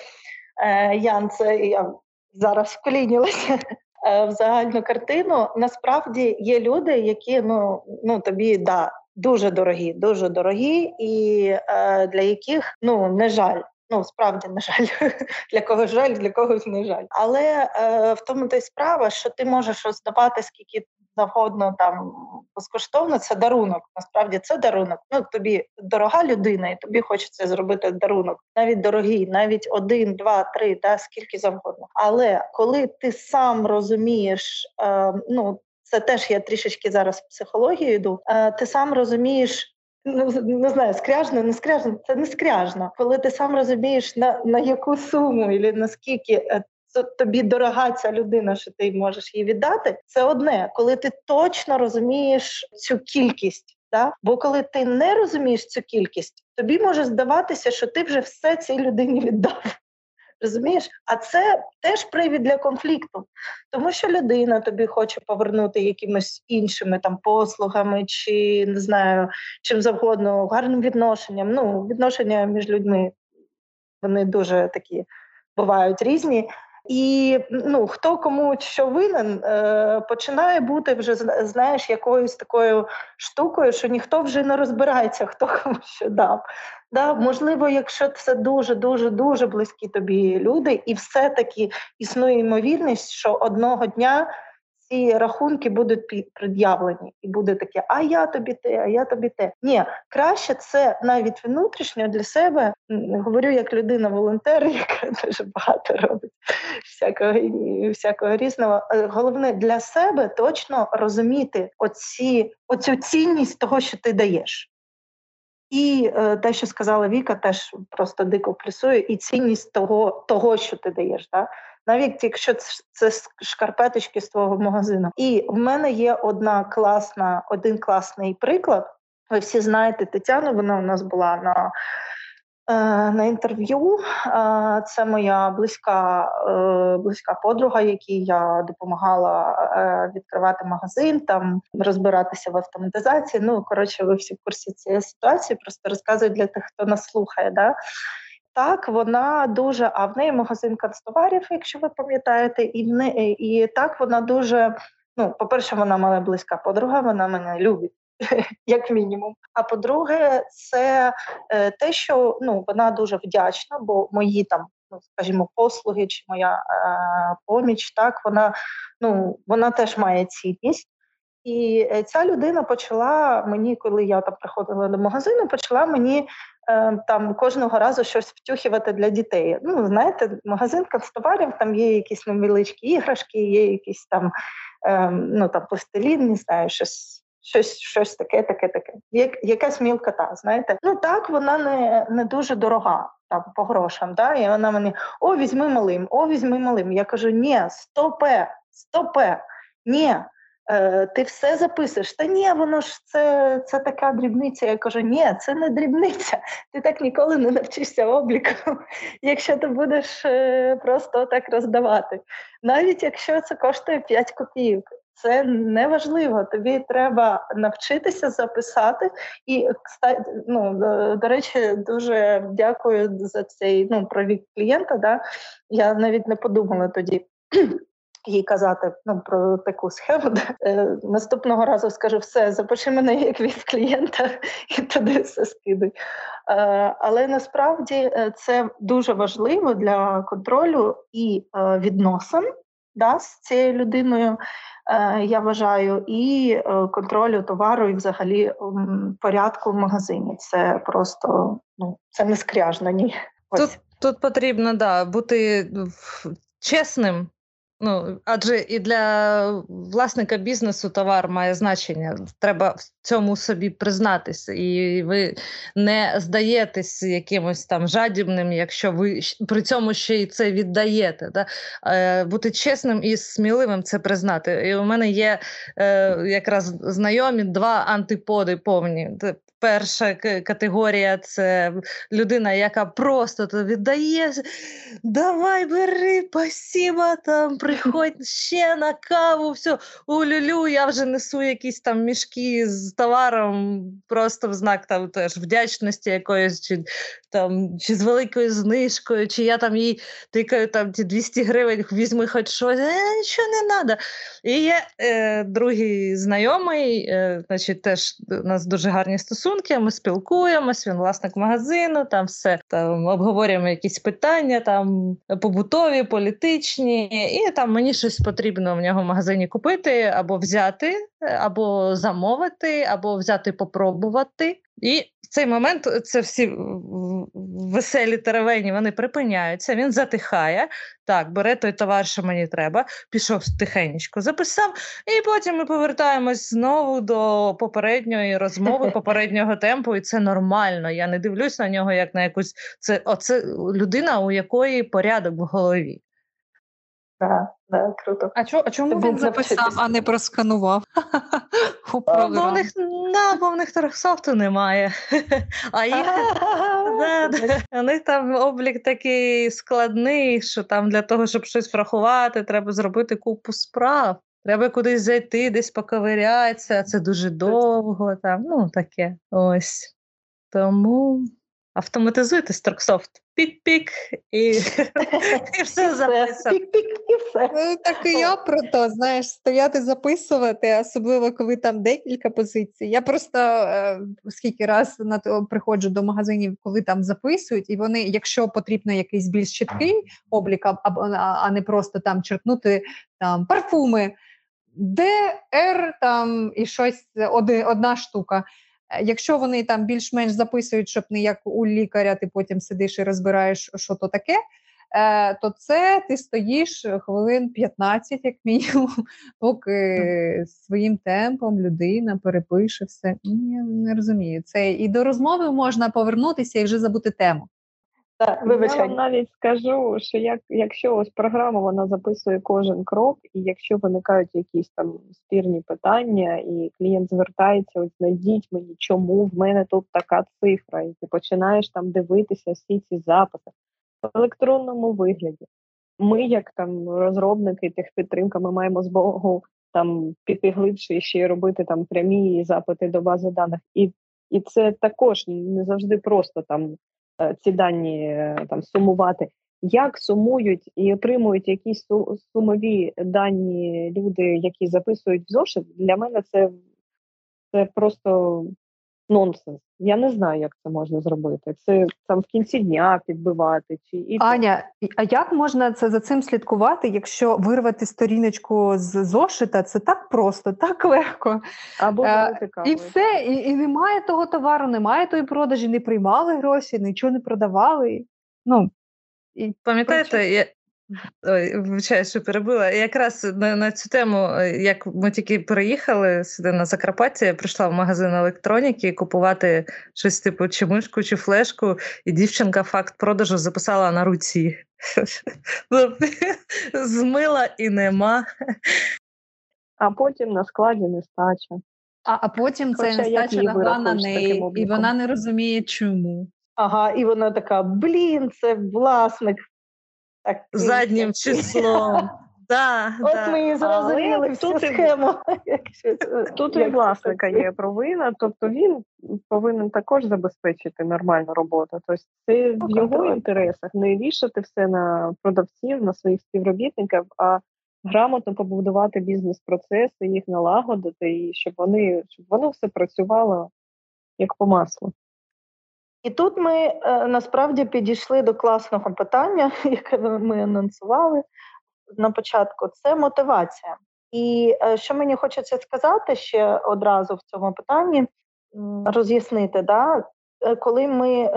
е, Ян, це я зараз вклінілася е, в загальну картину. Насправді є люди, які ну ну тобі да дуже дорогі, дуже дорогі, і е, для яких ну не жаль. Ну, справді, на жаль, для когось жаль, для когось не жаль. Але е, в тому та й справа, що ти можеш роздавати скільки завгодно там безкоштовно, це дарунок. Насправді це дарунок. Ну тобі дорога людина, і тобі хочеться зробити дарунок, навіть дорогий, навіть один, два, три, да, скільки завгодно. Але коли ти сам розумієш, е, ну це теж я трішечки зараз в психологію йду. Е, ти сам розумієш. Ну, не знаю, скряжно, не скряжно, це не скряжно. Коли ти сам розумієш, на на яку суму і наскільки е, тобі дорога ця людина, що ти можеш її віддати, це одне, коли ти точно розумієш цю кількість. Да? Бо коли ти не розумієш цю кількість, тобі може здаватися, що ти вже все цій людині віддав. Розумієш? А це теж привід для конфлікту, тому що людина тобі хоче повернути якимось іншими там послугами, чи не знаю, чим завгодно, гарним відношенням. Ну, відношення між людьми вони дуже такі бувають різні. І ну хто кому що винен, е, починає бути вже знаєш якоюсь такою штукою, що ніхто вже не розбирається, хто кому що дав. Да, Можливо, якщо це дуже дуже дуже близькі тобі люди, і все-таки існує ймовірність, що одного дня ці рахунки будуть пред'явлені, і буде таке: а я тобі те, а я тобі те. Ні, краще це навіть внутрішньо для себе. Говорю як людина-волонтер, яка дуже багато робить всякого всякого різного. Е, головне для себе точно розуміти оці, оцю цінність того, що ти даєш. І е, те, що сказала Віка, теж просто дико плюсує, і цінність того, того що ти даєш. Да? навіть якщо це шкарпеточки з твого магазину. І в мене є одна класна, один класний приклад. Ви всі знаєте Тетяну, вона у нас була на на інтерв'ю. Е, це моя близька е, близька подруга, якій я допомагала відкривати магазин, там розбиратися в автоматизації. Ну коротше, ви всі в курсі цієї ситуації. Просто розказую для тих, хто нас слухає. Да? Так, вона дуже, а в неї магазин канцтоварів, якщо ви пам'ятаєте, і в неї, і так вона дуже. Ну, по-перше, вона моя близька подруга, вона мене любить, як мінімум. А по-друге, це е, те, що ну вона дуже вдячна, бо мої там, ну скажімо, послуги чи моя е, поміч, так вона ну вона теж має цінність. І е, ця людина почала мені, коли я там приходила до магазину, почала мені Е, там кожного разу щось втюхувати для дітей. Ну, знаєте, магазин канцтоварів, там є якісь невеличкі іграшки, є якісь там ем, ну там пластилін, не знаю, щось. Щось щось таке, таке, таке. Як, якась мілкота, знаєте. Ну так, вона не не дуже дорога там по грошам. Да? І вона мені о, візьми малим, о, візьми малим. Я кажу, ні, стопе, стопе, ні, Е, ти все записуєш. Та ні, воно ж це це така дрібниця. Я кажу, ні, це не дрібниця. Ти так ніколи не навчишся обліку, якщо ти будеш е, просто так роздавати. Навіть якщо це коштує 5 копійок. Це не важливо. Тобі треба навчитися записати. І ну, до, до речі, дуже дякую за цей ну, про вік клієнта. Да? Я навіть не подумала тоді їй казати ну, про таку схему. Е, Наступного разу скажу все, запиши мене як від клієнта і туди все скидуй. Е, але насправді е, це дуже важливо для контролю і е, відносин да, з цією людиною. Е, я вважаю, і е, контролю товару, і взагалі порядку в магазині. Це просто ну це не скряжно. Ні, тут тут потрібно да бути чесним Ну, адже і для власника бізнесу товар має значення. Треба в цьому собі признатися, і ви не здаєтесь якимось там жадібним, якщо ви при цьому ще й це віддаєте. Да? Е, Бути чесним і сміливим це признати. І у мене є е, якраз знайомі два антиподи повні. Перша категорія це людина, яка просто то віддає. Давай бери, спасіба, там приходь ще на каву, все, улюлю, я вже несу якісь там мішки з товаром, просто в знак там теж вдячності якоїсь, чи там, чи з великою знижкою, чи я там їй тикаю там ті 200 гривень, візьми хоч щось, е, нічого не треба. І є е, другий знайомий, е, значить, теж у нас дуже гарні стосунки, ми спілкуємось, він власник магазину, там все там обговорюємо якісь питання, там побутові, політичні, і там мені щось потрібно в нього в магазині купити або взяти, або замовити, або взяти попробувати. І в цей момент це всі веселі теревені вони припиняються. Він затихає. Так, бере той товар, що мені треба, пішов тихенько, записав, і потім ми повертаємось знову до попередньої розмови, попереднього темпу, і це нормально. Я не дивлюсь на нього як на якусь це оце людина, у якої порядок в голові. Так, да, круто. А чо, а чому він записав, а не просканував? У бо в них да, бо в них торгсофту немає. А їх да, да, у них там облік такий складний, що там для того, щоб щось врахувати, треба зробити купу справ. Треба кудись зайти, десь поковирятися, це дуже довго. Там, Ну, таке ось. Тому автоматизуйте Строксофт. Пік-пік, і і все записано. Пік-пік, і все. Ну, так і я про то, знаєш, стояти записувати, особливо коли там декілька позицій. Я просто е, скільки раз на то приходжу до магазинів, коли там записують, і вони, якщо потрібно якийсь більш чіткий облік, а, а не просто там черкнути там парфуми, Д, Р там і щось одна штука. Е, якщо вони там більш-менш записують, щоб не як у лікаря, ти потім сидиш і розбираєш, що то таке, е, то це ти стоїш хвилин 15, як мінімум, поки своїм темпом людина перепише все. Я не розумію. Це і до розмови можна повернутися і вже забути тему. Так, Я вам навіть скажу, що як якщо ось програма вона записує кожен крок, і якщо виникають якісь там спірні питання, і клієнт звертається, ось знайдіть мені, чому в мене тут така цифра, і ти починаєш там дивитися всі ці записи в електронному вигляді. Ми, як там розробники техпідтримка, ми маємо змогу там піти глибше і ще робити там прямі запити до бази даних, і і це також не завжди просто там. Е, ці дані е, там сумувати. Як сумують і отримують якісь сумові дані люди, які записують в зошит, для мене це це просто нонсенс. Я не знаю, як це можна зробити. Це там в кінці дня підбивати чи і Аня. А як можна це за цим слідкувати, якщо вирвати сторіночку з зошита? Це так просто, так легко. Або е, і все, і, і немає того товару, немає тої продажі, не приймали гроші, нічого не продавали. Ну і пам'ятаєте, я Ой, вибачаю, що перебила. Якраз на на цю тему, е, як ми тільки переїхали сюди на Закарпаття, я прийшла в магазин електроніки купувати щось типу чи мишку, чи флешку, і дівчинка факт продажу записала на руці. Ну, змила і нема. А потім на складі нестача. А а потім ця нестача лягла на неї, і вона не розуміє, чому. Ага, і вона така: блін, це власник так, заднім числом. Да, От да. ми і зрозуміли всю схему. Тут і власника є провина, тобто він повинен також забезпечити нормальну роботу. Тобто це в його інтересах не вішати все на продавців, на своїх співробітників, а грамотно побудувати бізнес-процеси, їх налагодити, і щоб вони щоб воно все працювало як по маслу. І тут ми е, насправді підійшли до класного питання, яке ми анонсували на початку. Це мотивація. І е, що мені хочеться сказати ще одразу в цьому питанні, роз'яснити, да, е, коли ми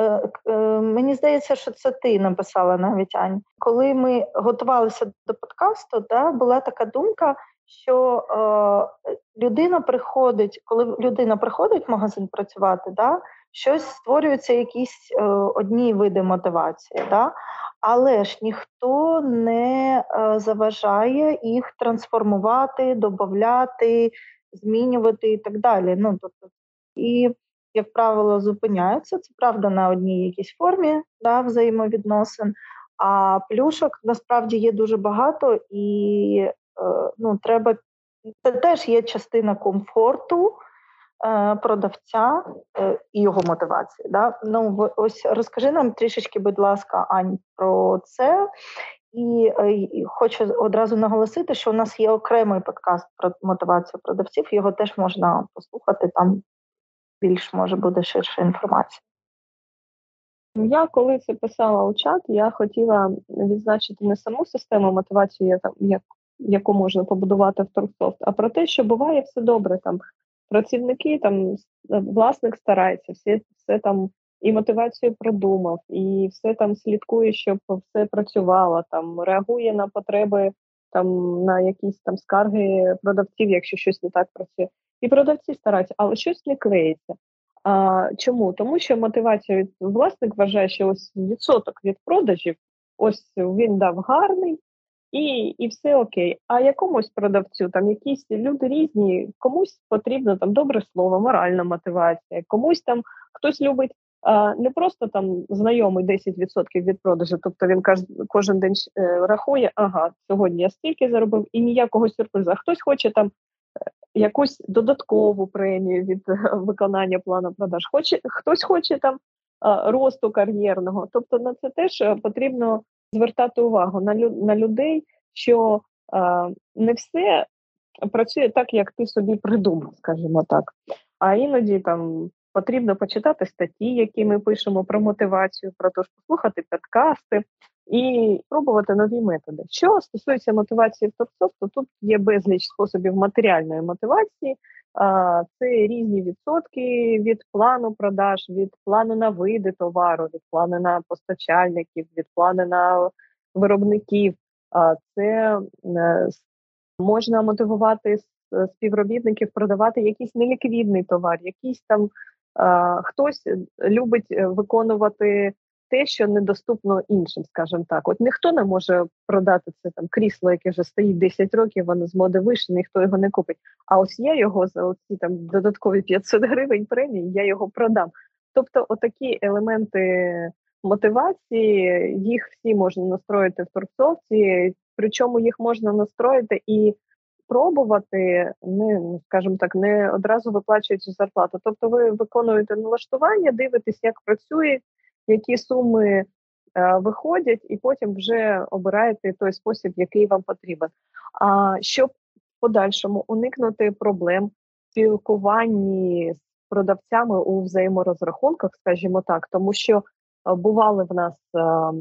мені здається, що це ти написала навіть Ань. Коли ми готувалися до подкасту, да, була така думка, що е, людина приходить, коли людина приходить в магазин працювати, да, щось створюються якісь е, одні види мотивації, да? але ж ніхто не е, заважає їх трансформувати, додати, змінювати і так далі. Ну, тобто, І, як правило, зупиняються, це правда на одній якійсь формі да, взаємовідносин. А плюшок насправді є дуже багато, і ну, треба це теж є частина комфорту е, продавця е, і його мотивації. Да? Ну, ось розкажи нам трішечки, будь ласка, Ань, про це. І, е, і хочу одразу наголосити, що у нас є окремий подкаст про мотивацію продавців. Його теж можна послухати. Там більш може буде ширша інформація. Я коли це писала у чат, я хотіла відзначити не саму систему мотивації, як, яку можна побудувати в Торксофт, а про те, що буває все добре. Там працівники, там власник старається, все, все там і мотивацію продумав, і все там слідкує, щоб все працювало, там реагує на потреби, там на якісь там скарги продавців, якщо щось не так працює. І продавці стараються, але щось не клеїться. А, Чому? Тому що мотивація від власник вважає, що ось відсоток від продажів, ось він дав гарний, і і все окей. А якомусь продавцю, там якісь люди різні, комусь потрібно там добре слово, моральна мотивація, комусь там хтось любить не просто там знайомий 10% від продажу, тобто він каж, кожен день е, рахує, ага, сьогодні я стільки заробив, і ніякого сюрпризу. Хтось хоче там якусь додаткову премію від е, виконання плану продаж. Хоче хтось хоче там е, росту кар'єрного. Тобто на це теж е, потрібно звертати увагу на на людей, що не все працює так, як ти собі придумав, скажімо так. А іноді там потрібно почитати статті, які ми пишемо про мотивацію, про те, послухати подкасти, і пробувати нові методи. Що стосується мотивації в ТОПСОФ, то тут є безліч способів матеріальної мотивації. Це різні відсотки від плану продаж, від плану на види товару, від плану на постачальників, від плану на виробників. Це е, можна мотивувати співробітників продавати якийсь неліквідний товар, якийсь там хтось любить е, виконувати те, що недоступно іншим, скажімо так. От ніхто не може продати це там крісло, яке вже стоїть 10 років, воно з моди вийшло, ніхто його не купить. А ось я його за оці там додаткові 500 гривень премії, я його продам. Тобто, отакі елементи мотивації, їх всі можна настроїти в торгсофті, причому їх можна настроїти і. Пробувати не скажімо так, не одразу виплачуючи зарплату. Тобто, ви виконуєте налаштування, дивитесь, як працює, які суми е, виходять, і потім вже обираєте той спосіб, який вам потрібен. А щоб в подальшому уникнути проблем в спілкуванні з продавцями у взаєморозрахунках, скажімо так, тому що е, бували в нас. Е,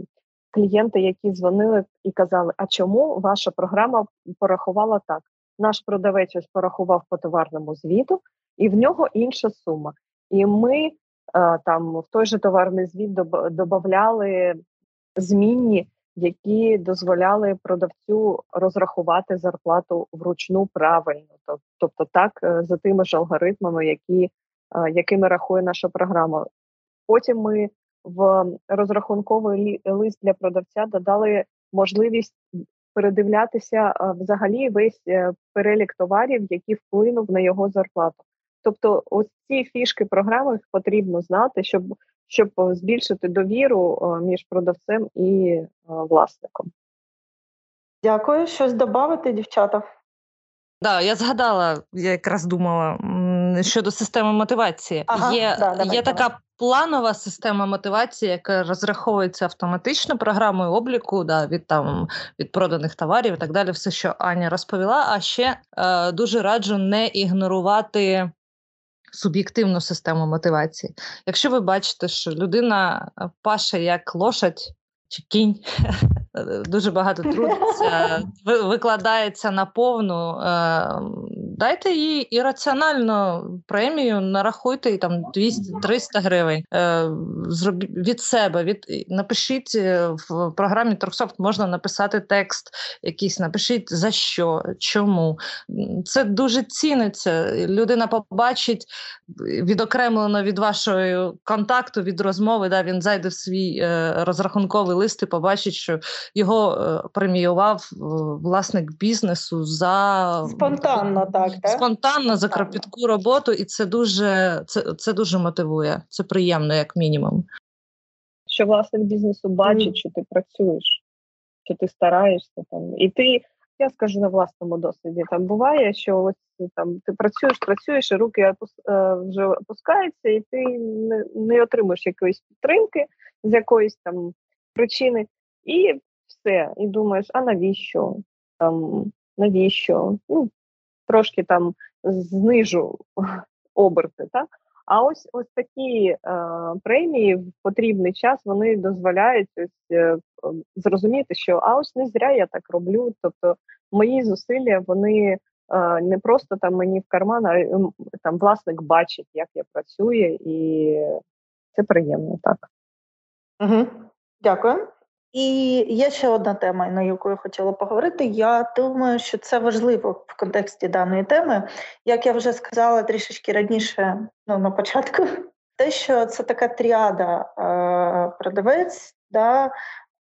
клієнти, які дзвонили і казали, а чому ваша програма порахувала так? Наш продавець ось порахував по товарному звіту, і в нього інша сума. І ми там в той же товарний звіт додавали змінні, які дозволяли продавцю розрахувати зарплату вручну правильно, тобто так е, за тими ж алгоритмами, які, якими рахує наша програма. Потім ми в розрахунковий лист для продавця додали можливість передивлятися взагалі весь е, перелік товарів, які вплинув на його зарплату. Тобто, ось ці фішки програми потрібно знати, щоб щоб збільшити довіру між продавцем і власником. Дякую. Щось додати, дівчата. Да, я згадала, я якраз думала щодо системи мотивації. Ага, є да, давай, є така планова система мотивації, яка розраховується автоматично програмою обліку да, від там від проданих товарів і так далі. Все, що Аня розповіла. А ще е, дуже раджу не ігнорувати суб'єктивну систему мотивації. Якщо ви бачите, що людина е, паше як лошадь чи кінь, дуже багато трудиться, викладається на повну, е, дайте їй ірраціонально премію, нарахуйте їй там 200-300 гривень. Е, зробіть від себе. Від напишіть е, в програмі Торксофт можна написати текст, якийсь напишіть за що, чому. Це дуже ціниться. Людина побачить відокремлено від вашого контакту, від розмови. Да, Він зайде в свій е, розрахунковий лист і побачить, що його преміював власник бізнесу за спонтанно так так? спонтанно за кропітку роботу, і це дуже це, це дуже мотивує. Це приємно, як мінімум. Що власник бізнесу бачить, mm. що ти працюєш, що ти стараєшся там, і ти я скажу на власному досвіді. Там буває, що ось там ти працюєш, працюєш, і руки опус, е, вже опускаються, і ти не, не отримуєш якоїсь підтримки з якоїсь там причини, і все. І думаєш, а навіщо? Там навіщо? Ну, трошки там знижу оберти, так? А ось ось такі е, премії в потрібний час вони дозволяють ось е, зрозуміти, що а ось не зря я так роблю. Тобто мої зусилля вони е, не просто там мені в карман, а там власник бачить, як я працюю, і це приємно так. Угу. Дякую. І є ще одна тема, на яку я хотіла поговорити. Я думаю, що це важливо в контексті даної теми. Як я вже сказала трішечки раніше, ну на початку, те, що це така тріада е, продавець, да,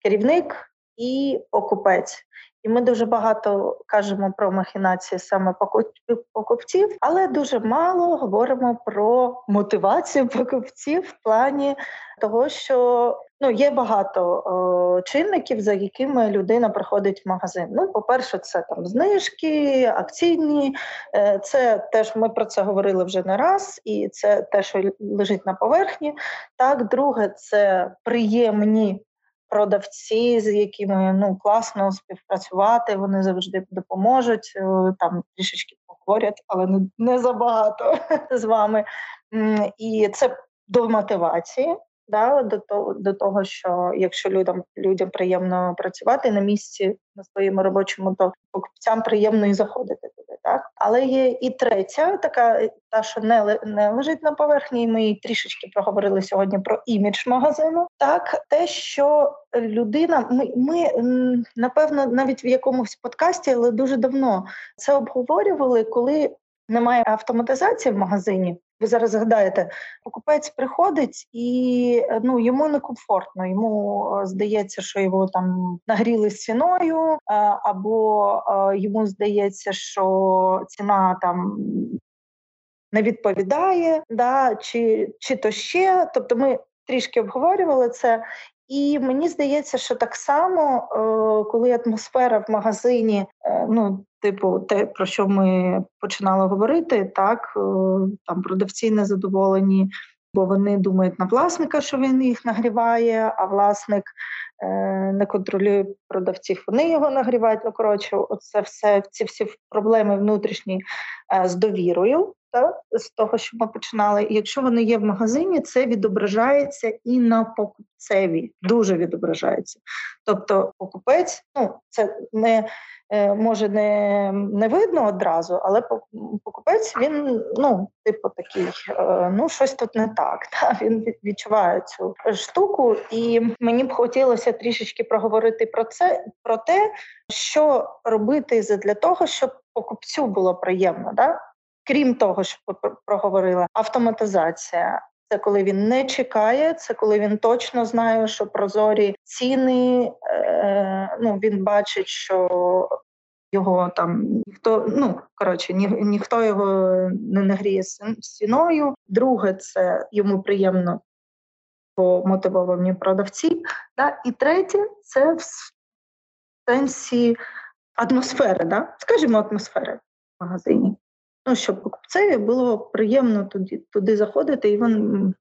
керівник і покупець. І ми дуже багато кажемо про махінації саме покупців, але дуже мало говоримо про мотивацію покупців в плані того, що ну є багато о, чинників, за якими людина приходить в магазин. Ну, по-перше, це там знижки, акційні. Е, це теж ми про це говорили вже не раз, і це те, що лежить на поверхні. Так, друге, це приємні продавці, з якими ну класно співпрацювати. Вони завжди допоможуть там трішечки поговорять, але не, не забагато з вами. І це до мотивації да, до того, до того, що якщо людям людям приємно працювати на місці на своєму робочому, то покупцям приємно і заходити туди. Так, але є і третя, така та, що не не лежить на поверхні. Ми трішечки проговорили сьогодні про імідж магазину. Так, те, що людина, ми, ми напевно навіть в якомусь подкасті, але дуже давно це обговорювали, коли немає автоматизації в магазині. Ви зараз згадаєте, покупець приходить і ну йому некомфортно. Йому е, здається, що його там нагріли ціною, е, або е, йому здається, що ціна там не відповідає, да, чи, чи то ще. Тобто, ми трішки обговорювали це. І мені здається, що так само, коли атмосфера в магазині, ну Типу, те, про що ми починали говорити, так е, там продавці незадоволені, бо вони думають на власника, що він їх нагріває, а власник е, не контролює продавців. Вони його нагрівають. Ну коротше, оце все ці всі проблеми внутрішні е, з довірою. Так, з того, що ми починали, якщо вони є в магазині, це відображається і на покупцеві, дуже відображається. Тобто, покупець, ну це не Е, може не не видно одразу, але покупець він ну, типу такий, е, ну щось тут не так. Та він відчуває цю штуку, і мені б хотілося трішечки проговорити про це, про те, що робити для того, щоб покупцю було приємно. Да? Крім того, що проговорила автоматизація, це коли він не чекає, це коли він точно знає, що прозорі ціни. Е, ну він бачить, що його там ніхто ну коротше, ні, ніхто його не нагріє стіною. Друге, це йому приємно мотивовані продавці. Да? І третє це в сенсі атмосфери, да? скажімо, атмосфери в магазині ну, щоб покупцеві було приємно туди туди заходити, і він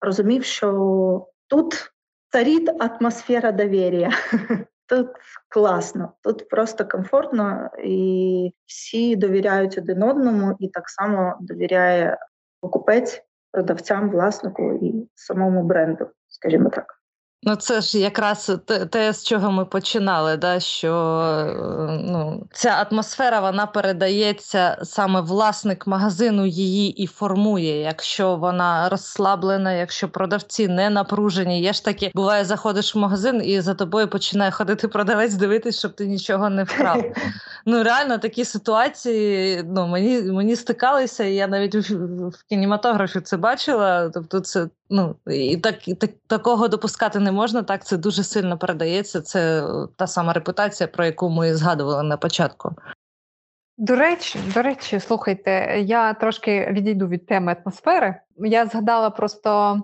розумів, що тут царить атмосфера довір'я. Тут класно, тут просто комфортно, і всі довіряють один одному, і так само довіряє покупець продавцям, власнику і самому бренду, скажімо так. Ну, це ж якраз те, те, з чого ми починали, да, що ну, ця атмосфера вона передається саме власник магазину її і формує. Якщо вона розслаблена, якщо продавці не напружені. Є ж таки, буває, заходиш в магазин і за тобою починає ходити продавець, дивитись, щоб ти нічого не вкрав. Ну реально такі ситуації ну, мені мені стикалися, і я навіть в, в кінематографі це бачила. Тобто, це ну і так, і так такого допускати не можна. Так це дуже сильно передається. Це та сама репутація, про яку ми згадували на початку. До речі, до речі, слухайте, я трошки відійду від теми атмосфери. Я згадала просто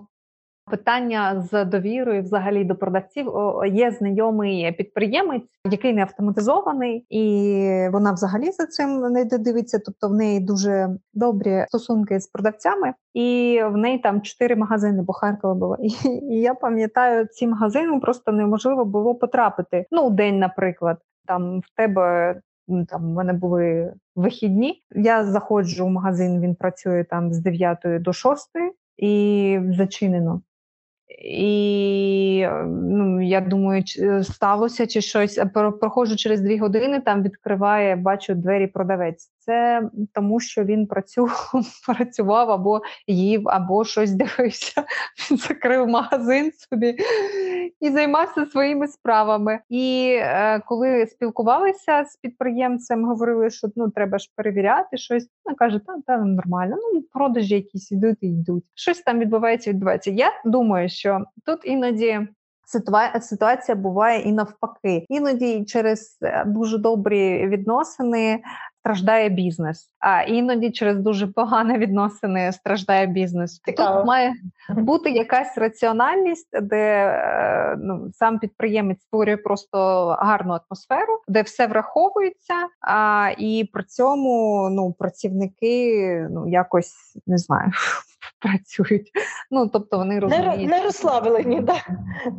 питання з довірою, взагалі до продавців. Є знайомий підприємець, який не автоматизований, і вона взагалі за цим не дивиться. Тобто в неї дуже добрі стосунки з продавцями, і в неї там чотири магазини по Харкову було. І, і я пам'ятаю, ці магазини просто неможливо було потрапити. Ну, день, наприклад, там в тебе. Там в мене були вихідні. Я заходжу в магазин. Він працює там з 9 до 6 і зачинено. І ну, я думаю, е, сталося чи щось. Проходжу через дві години, там відкриває, бачу двері продавець. Це тому, що він працював, працював або їв, або щось дивився. Він закрив магазин собі і займався своїми справами. І е, коли спілкувалися з підприємцем, говорили, що ну треба ж перевіряти щось. Вона каже, та та нормально. Ну продажі якісь йдуть і йдуть. Щось там відбувається, відбувається. Я думаю, що тут іноді. Ситуація буває і навпаки, іноді через е, дуже добрі відносини страждає бізнес, а іноді через дуже погані відносини страждає бізнес. Цікаво. Тут має бути якась раціональність, де е, ну, сам підприємець створює просто гарну атмосферу, де все враховується, а і при цьому ну працівники ну якось не знаю. Працюють, ну тобто вони розуміють. не, не розслаблені, да?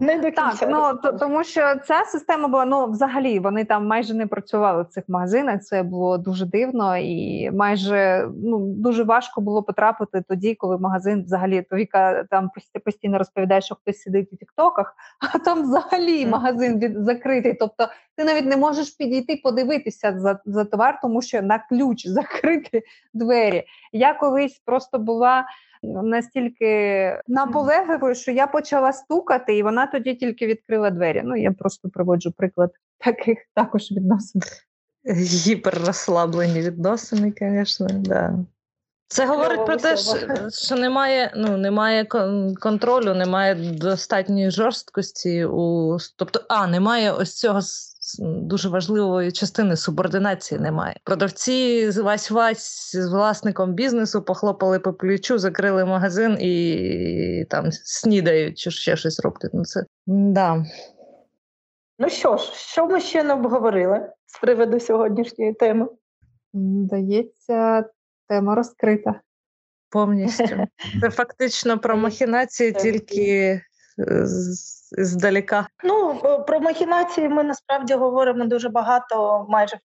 не до кінця. Так, ну то, тому що ця система була ну взагалі вони там майже не працювали в цих магазинах. Це було дуже дивно і майже ну дуже важко було потрапити тоді, коли магазин взагалі то Віка там постійно розповідає, що хтось сидить у тіктоках, а там взагалі магазин від закритий. Тобто ти навіть не можеш підійти подивитися за за товар, тому що на ключ закрити двері. Я колись просто була. Настільки наполегливою, що я почала стукати, і вона тоді тільки відкрила двері. Ну я просто приводжу приклад таких також відносин. Гіперрозслаблені відносини, звісно, да. Це говорить про те, що немає ну, немає контролю, немає достатньої жорсткості у тобто, а немає ось цього дуже важливої частини субординації. Немає. Продавці вась вась з власником бізнесу похлопали по плечу, закрили магазин і там снідають чи ще щось роблять. Ну це да. Ну що ж, що ми ще не обговорили з приводу сьогоднішньої теми? Здається, тема розкрита. Повністю. Це фактично про махінації тільки здалека. Ну, про махінації ми насправді говоримо дуже багато, майже в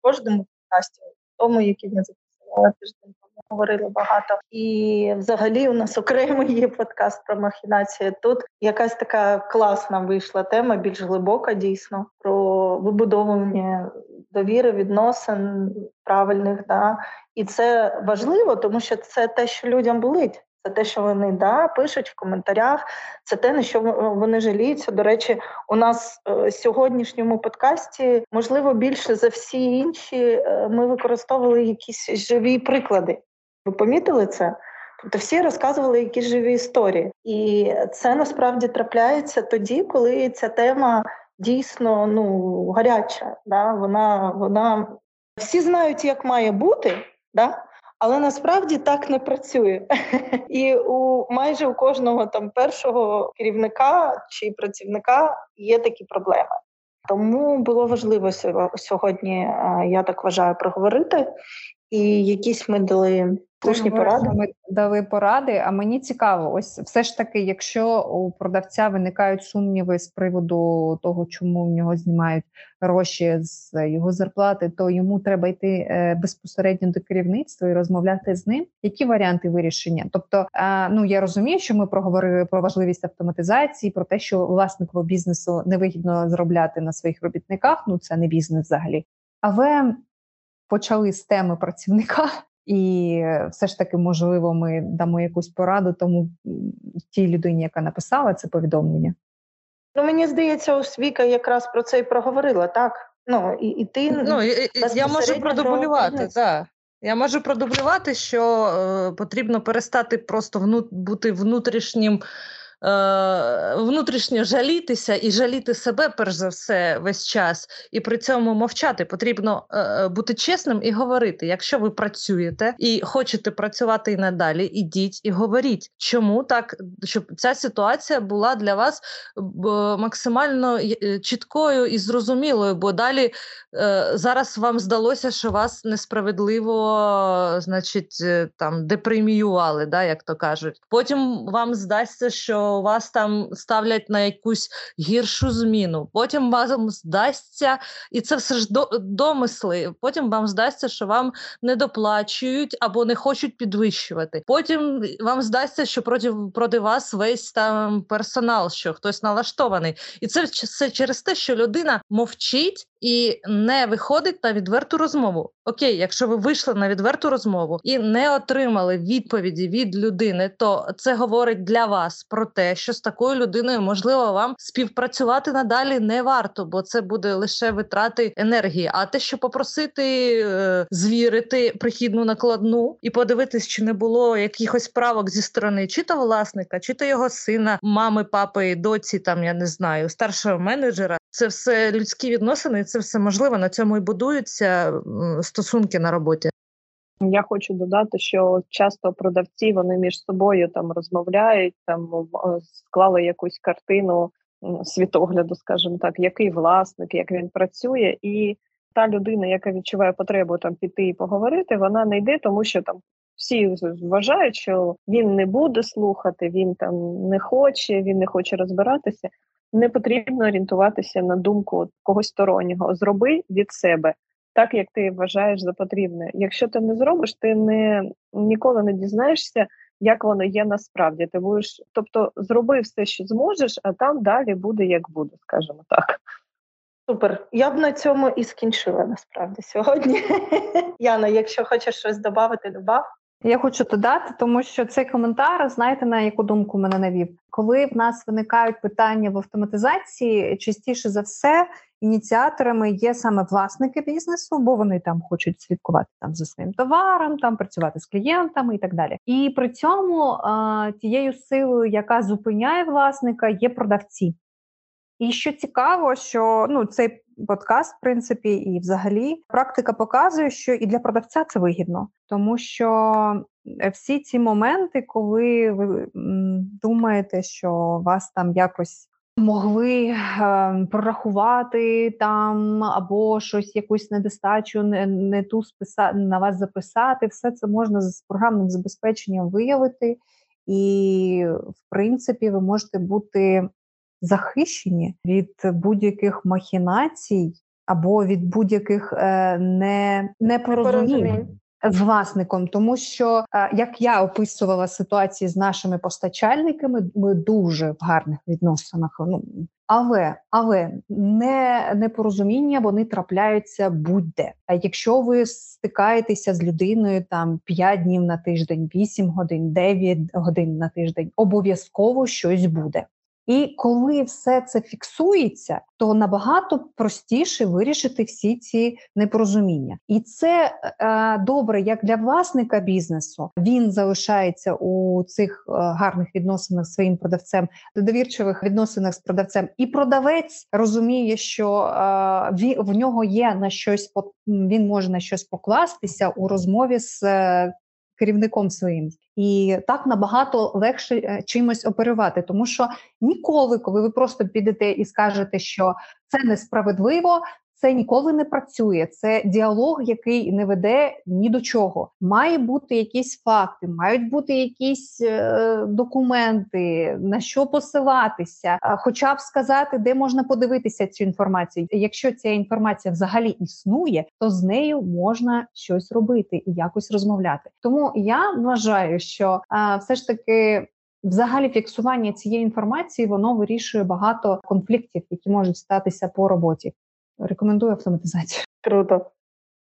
кожному подкасті, в тому, який ми записували тиждень говорили багато. І взагалі у нас окремий є подкаст про махінації. Тут якась така класна вийшла тема, більш глибока, дійсно, про вибудовування довіри, відносин правильних. Да? І це важливо, тому що це те, що людям болить. Це те, що вони да, пишуть в коментарях, це те, на що вони жаліються. До речі, у нас е, сьогоднішньому подкасті можливо більше за всі інші е, ми використовували якісь живі приклади. Ви помітили це? Тобто всі розказували якісь живі історії, і це насправді трапляється тоді, коли ця тема дійсно ну гаряча. Да? Вона вона всі знають, як має бути, да? Але насправді так не працює. І у майже у кожного там першого керівника чи працівника є такі проблеми. Тому було важливо сьогодні, я так вважаю, проговорити. І якісь ми дали слушні поради. Ми дали поради. А мені цікаво, ось все ж таки, якщо у продавця виникають сумніви з приводу того, чому в нього знімають гроші з його зарплати, то йому треба йти е, безпосередньо до керівництва і розмовляти з ним. Які варіанти вирішення? Тобто, ну я розумію, що ми проговорили про важливість автоматизації, про те, що власнику бізнесу невигідно заробляти на своїх робітниках. Ну це не бізнес взагалі. Але почали з теми працівника, і все ж таки, можливо, ми дамо якусь пораду тому тій людині, яка написала це повідомлення. Ну мені здається, ось Віка якраз про це і проговорила, так? Ну і, і ти ну і, я можу продублювати, так. Я можу продублювати, що е, потрібно перестати просто вну, бути внутрішнім е, внутрішньо жалітися і жаліти себе, перш за все, весь час, і при цьому мовчати. Потрібно е, е, бути чесним і говорити. Якщо ви працюєте і хочете працювати і надалі, ідіть і говоріть, чому так, щоб ця ситуація була для вас максимально е, чіткою і зрозумілою, бо далі е, зараз вам здалося, що вас несправедливо, значить, е, там депреміювали, да, як то кажуть. Потім вам здасться, що вас там ставлять на якусь гіршу зміну. Потім вам здасться, і це все ж домисли. Потім вам здасться, що вам не доплачують або не хочуть підвищувати. Потім вам здасться, що проти проти вас весь там персонал, що хтось налаштований, і це все через те, що людина мовчить і не виходить на відверту розмову. Окей, якщо ви вийшли на відверту розмову і не отримали відповіді від людини, то це говорить для вас про те, що з такою людиною можливо вам співпрацювати надалі не варто, бо це буде лише витрати енергії. А те, що попросити е, звірити прихідну накладну і подивитись, чи не було якихось правок зі сторони, чи то власника, чи то його сина, мами, папи, доці, там я не знаю, старшого менеджера. Це все людські відносини, це все можливо. На цьому і будуються стосунки на роботі. Я хочу додати, що часто продавці вони між собою там розмовляють, там склали якусь картину світогляду, скажімо так, який власник, як він працює, і та людина, яка відчуває потребу там піти і поговорити, вона не йде, тому що там всі вважають, що він не буде слухати, він там не хоче, він не хоче розбиратися. Не потрібно орієнтуватися на думку когось стороннього. Зроби від себе так, як ти вважаєш за потрібне. Якщо ти не зробиш, ти не ніколи не дізнаєшся, як воно є насправді. Ти будеш, тобто, зроби все, що зможеш, а там далі буде як буде, скажімо так. Супер. Я б на цьому і скінчила насправді сьогодні. Яна, якщо хочеш щось додати, добав. Я хочу додати, тому що цей коментар, знаєте, на яку думку мене навів, коли в нас виникають питання в автоматизації, частіше за все ініціаторами є саме власники бізнесу, бо вони там хочуть слідкувати там за своїм товаром, там працювати з клієнтами і так далі. І при цьому тією силою, яка зупиняє власника, є продавці. І що цікаво, що ну цей подкаст, в принципі, і взагалі практика показує, що і для продавця це вигідно, тому що всі ці моменти, коли ви думаєте, що вас там якось могли е, прорахувати там або щось, якусь недостачу, не не ту списа на вас записати, все це можна з програмним забезпеченням виявити, і в принципі ви можете бути захищені від будь-яких махінацій або від будь-яких е, не, непорозумінь. З власником, тому що е, як я описувала ситуації з нашими постачальниками, ми дуже в гарних відносинах. Ну але але не непорозуміння вони трапляються будь-де. А якщо ви стикаєтеся з людиною там 5 днів на тиждень, 8 годин, 9 годин на тиждень, обов'язково щось буде. І коли все це фіксується, то набагато простіше вирішити всі ці непорозуміння, і це е, добре як для власника бізнесу. Він залишається у цих е, гарних відносинах з своїм продавцем, довірчивих відносинах з продавцем, і продавець розуміє, що е, він, в нього є на щось він може на щось покластися у розмові з е, керівником своїм, і так набагато легше е, чимось оперувати, тому що ніколи, коли ви просто підете і скажете, що це несправедливо, це ніколи не працює. Це діалог, який не веде ні до чого. Має бути якісь факти, мають бути якісь е, документи, на що посилатися, хоча б сказати, де можна подивитися цю інформацію. Якщо ця інформація взагалі існує, то з нею можна щось робити і якось розмовляти. Тому я вважаю, що е, все ж таки. Взагалі, фіксування цієї інформації воно вирішує багато конфліктів, які можуть статися по роботі. Рекомендую автоматизацію. Круто.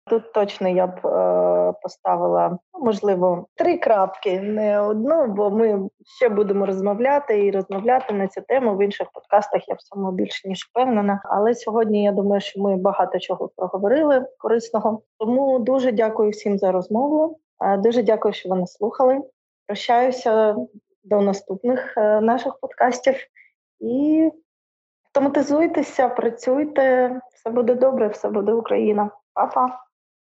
Тут точно я б е, поставила, ну, можливо, три крапки, не одну, бо ми ще будемо розмовляти і розмовляти на цю тему в інших подкастах. Я в цьому більше ніж впевнена. Але сьогодні я думаю, що ми багато чого проговорили корисного. Тому дуже дякую всім за розмову. Е, дуже дякую, що ви нас слухали. Прощаюся до наступних е, наших подкастів і автоматизуйтеся, працюйте, все буде добре, все буде Україна. Па-па!